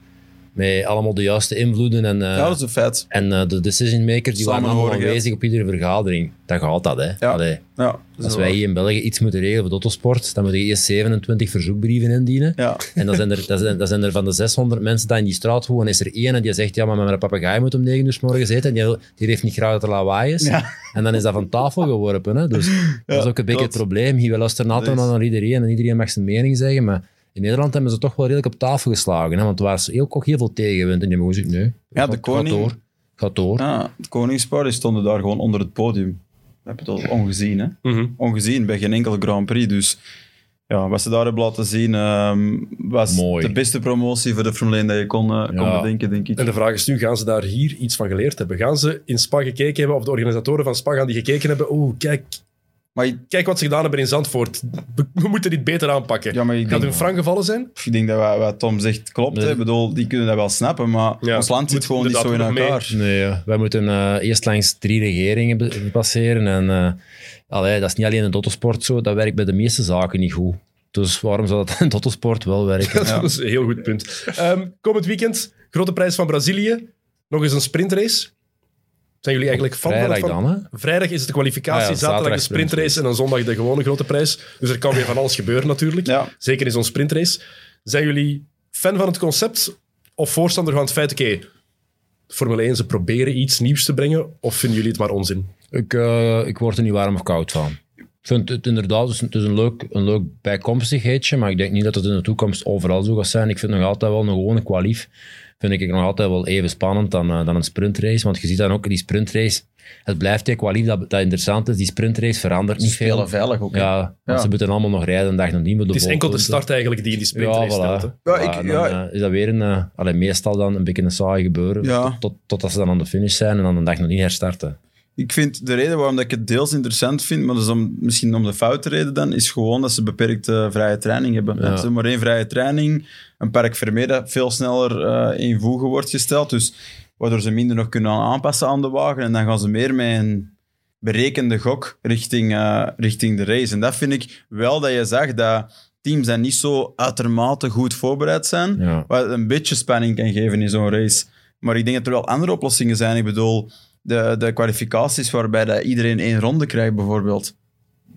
Met allemaal de juiste invloeden en, eh, ja, dat is een feit. en eh, de decision makers die waren allemaal aanwezig op iedere vergadering. Dan gaat dat, hè. Ja. Allee, Ja, dat is als wel wij hier in België iets moeten regelen voor de autosport, dan moet je eerst 27 verzoekbrieven indienen. Ja, En dan zijn, er, dan, zijn, dan zijn er van de 600 mensen die in die straat wonen, is er één en die zegt, ja, maar mijn papegaai moet om 9 uur 's morgens eten. En die, die heeft niet graag dat er lawaai is. En dan is dat van tafel geworpen. Hè. Dus dat is ook een beetje het probleem. Hier, we luisteren altijd naar iedereen en iedereen mag zijn mening zeggen. Maar in Nederland hebben ze toch wel redelijk op tafel geslagen. Hè, want er was heel, ook heel veel tegenwind. En die hebben gezegd, nee, Ja, gaat- de koning- gaat door. Gaat door. ja het Koningspaar die stonden daar gewoon onder het podium. Dat heb je toch ongezien, hè? Mhm. ongezien bij geen enkel Grand Prix. Dus ja, wat ze daar hebben laten zien, ehm, was Mooi. de beste promotie voor de Formule 1 dat je kon, eh, kon bedenken, denk ik. En de vraag is nu, gaan ze daar hier iets van geleerd hebben? Gaan ze in Spa gekeken hebben, of de organisatoren van Spa gaan die gekeken hebben, oeh, kijk, Maar ik, kijk wat ze gedaan hebben in Zandvoort. We, we moeten dit beter aanpakken. ja, maar ik Gaat denk, hun frank gevallen zijn? ik denk dat wat, wat Tom zegt klopt. Nee. Hè. Ik bedoel, die kunnen dat wel snappen, maar Ja, ons land zit moet gewoon niet zo in elkaar. Nee, ja. wij moeten eh, eerst langs drie regeringen passeren. En eh, allee, dat is niet alleen in de autosport zo. Dat werkt bij de meeste zaken niet goed. Dus waarom zou dat in de autosport wel werken? Dat is een heel goed punt. Ehm, komend weekend, grote prijs van Brazilië. Nog eens een sprintrace. Zijn jullie eigenlijk fan van Vrijdag het van? dan, hè? Vrijdag is het de kwalificatie, Ah ja, zaterdag de sprintrace en dan zondag de gewone grote prijs. Dus er kan weer van alles gebeuren natuurlijk. Ja. Zeker in zo'n sprintrace. Zijn jullie fan van het concept of voorstander van het feit, oké, Formule 1, ze proberen iets nieuws te brengen, of vinden jullie het maar onzin? Ik, eh, ik word er niet warm of koud van. Ik vind het inderdaad het is, het is een, leuk, een leuk bijkomstigheidje, maar ik denk niet dat het in de toekomst overal zo gaat zijn. Ik vind nog altijd wel een gewone kwalief. Vind ik nog altijd wel even spannend dan, eh, dan een sprintrace. Want je ziet dan ook die sprintrace. Het blijft die kwalief dat, dat interessant is. Die sprintrace verandert niet veel. Spelen veilig ook. Ja, want Ja. ze moeten allemaal nog rijden een dag nog niet met de Het is enkel de start eigenlijk die in die sprintrace Ja, voilà. Ja, ik- ja. dan eh, is dat weer een, eh, allee, meestal dan een beetje een saai gebeuren. Ja. Tot, tot, totdat ze dan aan de finish zijn en dan een dag nog niet herstarten. Ik vind de reden waarom dat ik het deels interessant vind, maar dat is om, misschien om de foute reden dan, is gewoon dat ze beperkte vrije training hebben. Ja. Ze maar één vrije training, een park Vermeer dat veel sneller eh, in voegen wordt gesteld, dus waardoor ze minder nog kunnen aanpassen aan de wagen en dan gaan ze meer met een berekende gok richting, eh, richting de race. En dat vind ik wel dat je zag dat teams niet zo uitermate goed voorbereid zijn, Ja. wat een beetje spanning kan geven in zo'n race. Maar ik denk dat er wel andere oplossingen zijn. Ik bedoel, de, de kwalificaties waarbij dat iedereen één ronde krijgt, bijvoorbeeld.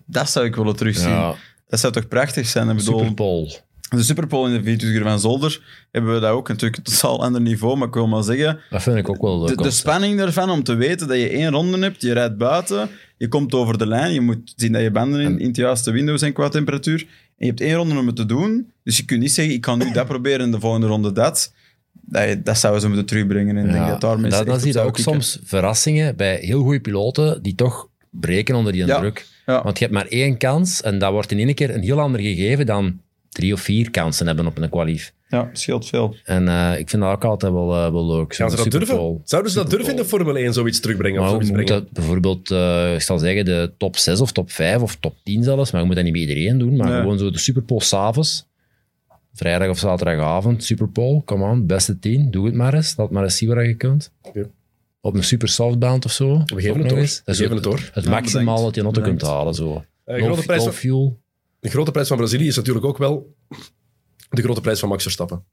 Dat zou ik willen terugzien. Ja, Dat zou toch prachtig zijn? Ik bedoel, Super Bowl. de Superpole in de 24 uur van Zolder hebben we dat ook natuurlijk een totaal ander niveau. Maar ik wil maar zeggen, Dat vind ik ook wel leuk. de, de spanning ervan om te weten dat je één ronde hebt, je rijdt buiten, je komt over de lijn, je moet zien dat je banden in, in het juiste window zijn qua temperatuur. En je hebt één ronde om het te doen, dus je kunt niet zeggen, ik kan nu dat proberen en de volgende ronde dat. Dat, dat zouden ze moeten terugbrengen. En denk dat dat, op zie je ook kicken. soms verrassingen bij heel goede piloten die toch breken onder die Ja. druk. Ja. Want je hebt maar één kans en dat wordt in één keer een heel ander gegeven dan drie of vier kansen hebben op een kwalief. Ja, scheelt veel. En eh, ik vind dat ook altijd wel, eh, wel leuk. Gaan ze dat durven? Zouden ze dat durven in de Formule 1 zoiets terugbrengen? Maar of je zoiets moet brengen? dat bijvoorbeeld, eh, ik zal zeggen, de top 6 of top 5 of top 10 zelfs, maar je moet dat niet bij iedereen doen, maar Nee. gewoon zo de Super Bowl s'avonds, vrijdag of zaterdagavond, Super Bowl, come on, beste 10, doe het maar eens, laat maar eens zien wat je kunt. Op een super softband of zo. We geven het nog door. eens. We Dat is het door. Het Ja, maximaal dat je een auto kunt halen. Zo. Eh, grote, prijs van, fuel. de grote prijs van Brazilië is natuurlijk ook wel de grote prijs van Max Verstappen.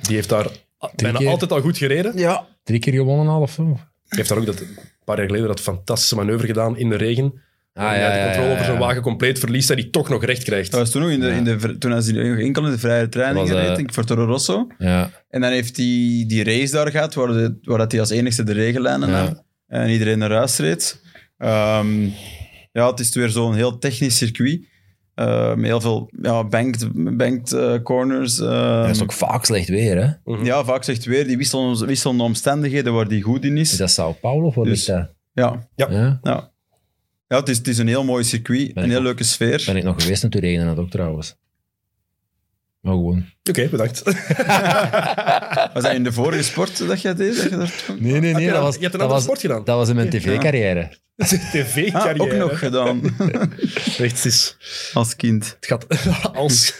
Die heeft daar bijna keer. altijd al goed gereden. Ja. Drie keer gewonnen al of zo. heeft daar ook dat, een paar jaar geleden dat fantastische manoeuvre gedaan in de regen. Ah, hij de controle over zijn wagen compleet verliest en die toch nog recht krijgt. Dat was toen nog in de, in de, toen hij nog enkel in de vrije training Dat was, reed, eh, denk ik, voor Toro Rosso. Ja, En dan heeft hij die race daar gehad, waar, de, waar dat hij als enigste de regenlijnen Ja. nam. En iedereen naar huis reed. Ehm, ja, het is weer zo'n heel technisch circuit. eh, met heel veel ja, banked, banked eh, corners. ehm, dat is ook vaak slecht weer, hè? Mhm. Ja, vaak zegt weer die wisselende, wisselende omstandigheden waar die goed in is. Is dat Sao Paulo of wat Dus- dat? Ja, Ja. Ja? ja. Ja het, is, het is een heel mooi circuit, Ben een heel leuke sfeer. Ben ik nog geweest en toen regende het ook trouwens. Maar gewoon. Oké, bedankt. Was dat in de vorige sport dat jij deed? Dat je Nee, nee, Heb je, dat was, je hebt een dat andere was, sport gedaan. dat was in mijn tv-carrière. Ah, TV-carrière. ook nog gedaan, is... als kind. Het gaat als,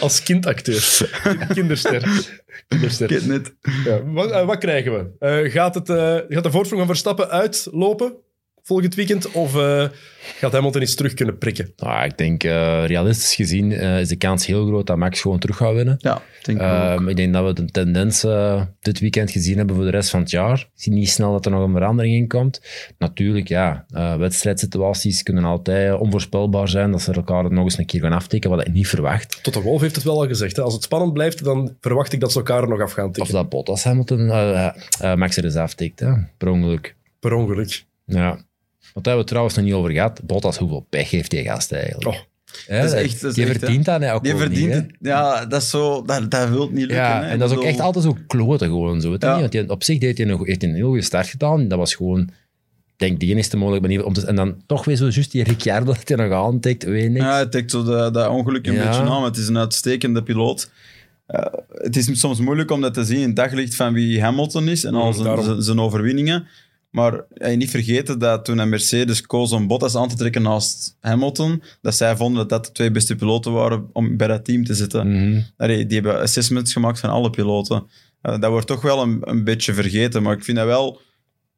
als kindacteur. Kinderster. Kinderster. Niet. Ja, wat, eh, wat krijgen we? Eh, gaat, het, eh, gaat de voorsprong van Verstappen uitlopen volgend weekend? Of eh, gaat Hamilton eens terug kunnen prikken? Nou, ik denk, eh, realistisch gezien eh, is de kans heel groot dat Max gewoon terug gaat winnen. Ja, ik denk ik ook. Ehm, ik denk dat we de tendens dit weekend gezien hebben voor de rest van het jaar. Ik zie niet snel dat er nog een verandering in komt. Natuurlijk, ja, eh, wedstrijdsituaties kunnen altijd onvoorspelbaar zijn. Dat ze elkaar nog eens een keer gaan aftikken, wat ik niet verwacht. Tot de Wolf heeft het wel al gezegd. Hè? Als het spannend blijft, dan verwacht ik dat ze elkaar er nog af gaan Of tikken. dat Bottas Hamilton Max er eens aftikt, hè, per ongeluk. Per ongeluk. Ja. Wat hebben we trouwens nog niet over gehad. Bottas, hoeveel pech heeft die gast eigenlijk? Oh, dat is echt- dat is die echt, verdient dat ook Die verdient niet, het. Ja, dat is zo... Dat, dat wil niet lukken. Ja, en dat is ook echt altijd zo kloten gewoon. Zo, Ja. niet? Want die, op zich deed hij een, heeft hij een heel goede start gedaan. Dat was gewoon, ik denk de enigste mogelijke manier om te... En dan toch weer zo juist die Ricciardo dat hij nog aantikt, weet niks. Ja, het tikt zo dat, dat ongeluk een Ja. beetje aan. maar Het is een uitstekende piloot. Eh, het is soms moeilijk om dat te zien in het daglicht van wie Hamilton is en al Mm, zijn overwinningen. Maar je niet vergeten dat toen een Mercedes koos om Bottas aan te trekken naast Hamilton, dat zij vonden dat dat de twee beste piloten waren om bij dat team te zitten. Allee, die hebben assessments gemaakt van alle piloten. Eh, dat wordt toch wel een, een beetje vergeten, maar ik vind dat wel...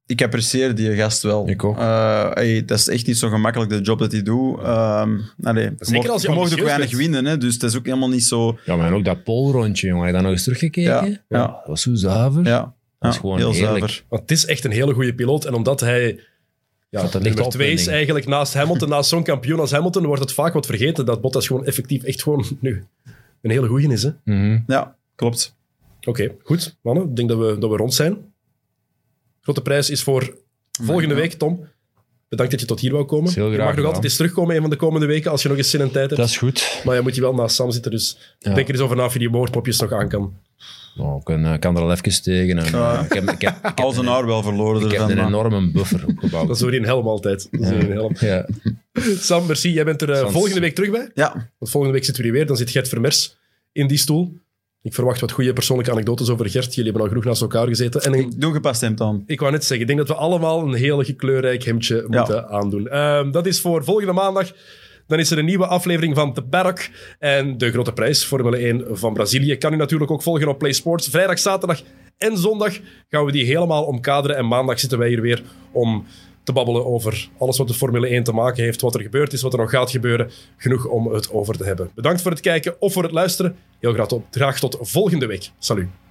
Ik apprecieer die gast wel. Ik ook. Eh, hey, dat is echt niet zo gemakkelijk, de job dat hij doet. Ehm allee, Zeker je als je mag ook weinig bent. winnen, hè, dus het is ook helemaal niet zo... Ja, maar ook dat polrondje, jongen. Heb je dat nog eens teruggekeken? Ja, ja. Dat was zo zuiver. Ja, Dat is ja, gewoon heel heerlijk. zuiver. want het is echt een hele goede piloot. En omdat hij ja, Dat er ligt nummer op, twee is eigenlijk naast Hamilton, naast zo'n kampioen als Hamilton, wordt het vaak wat vergeten dat Bottas gewoon effectief echt gewoon nu een hele goeie is. Hè? Oké, Mhm. Ja, klopt. goed. Mannen, ik denk dat we, dat we rond zijn. Grote prijs is voor volgende Ja. week, Tom. Bedankt dat je tot hier wou komen. je graag mag nog gedaan. altijd eens terugkomen een van de komende weken als je nog eens zin en tijd hebt. Dat is goed. Maar je moet je wel naast Sam zitten, dus Ja. denk er eens over na of je die woordmopjes nog aan kan. Nou, ik kan, eh, kan er al even tegen. En, Ja. eh, ik heb, ik heb, ik heb Al zijn een, haar wel verloren ik heb ervan. een maar- enorme buffer opgebouwd. Dat is Orien Helm altijd. Dat is Orien Helm. Ja. Sam, merci. Jij bent er eh, volgende week terug bij. Ja, Want volgende week zitten we hier weer. Dan zit Gert Vermers in die stoel. Ik verwacht wat goede persoonlijke anekdotes over Gert. Jullie hebben al genoeg naast elkaar gezeten. En ik, ik doe een gepast hemd aan. ik wou net zeggen, ik denk dat we allemaal een heel kleurrijk hemdje moeten aandoen. Ehm, dat is voor volgende maandag. Dan is er een nieuwe aflevering van The Paddock. En de grote prijs, Formule 1 van Brazilië, kan u natuurlijk ook volgen op Play Sports. Vrijdag, zaterdag en zondag gaan we die helemaal omkaderen. En maandag zitten wij hier weer om te babbelen over alles wat de Formule 1 te maken heeft, wat er gebeurd is, wat er nog gaat gebeuren. Genoeg om het over te hebben. Bedankt voor het kijken of voor het luisteren. Heel graag tot, graag tot volgende week. Salut.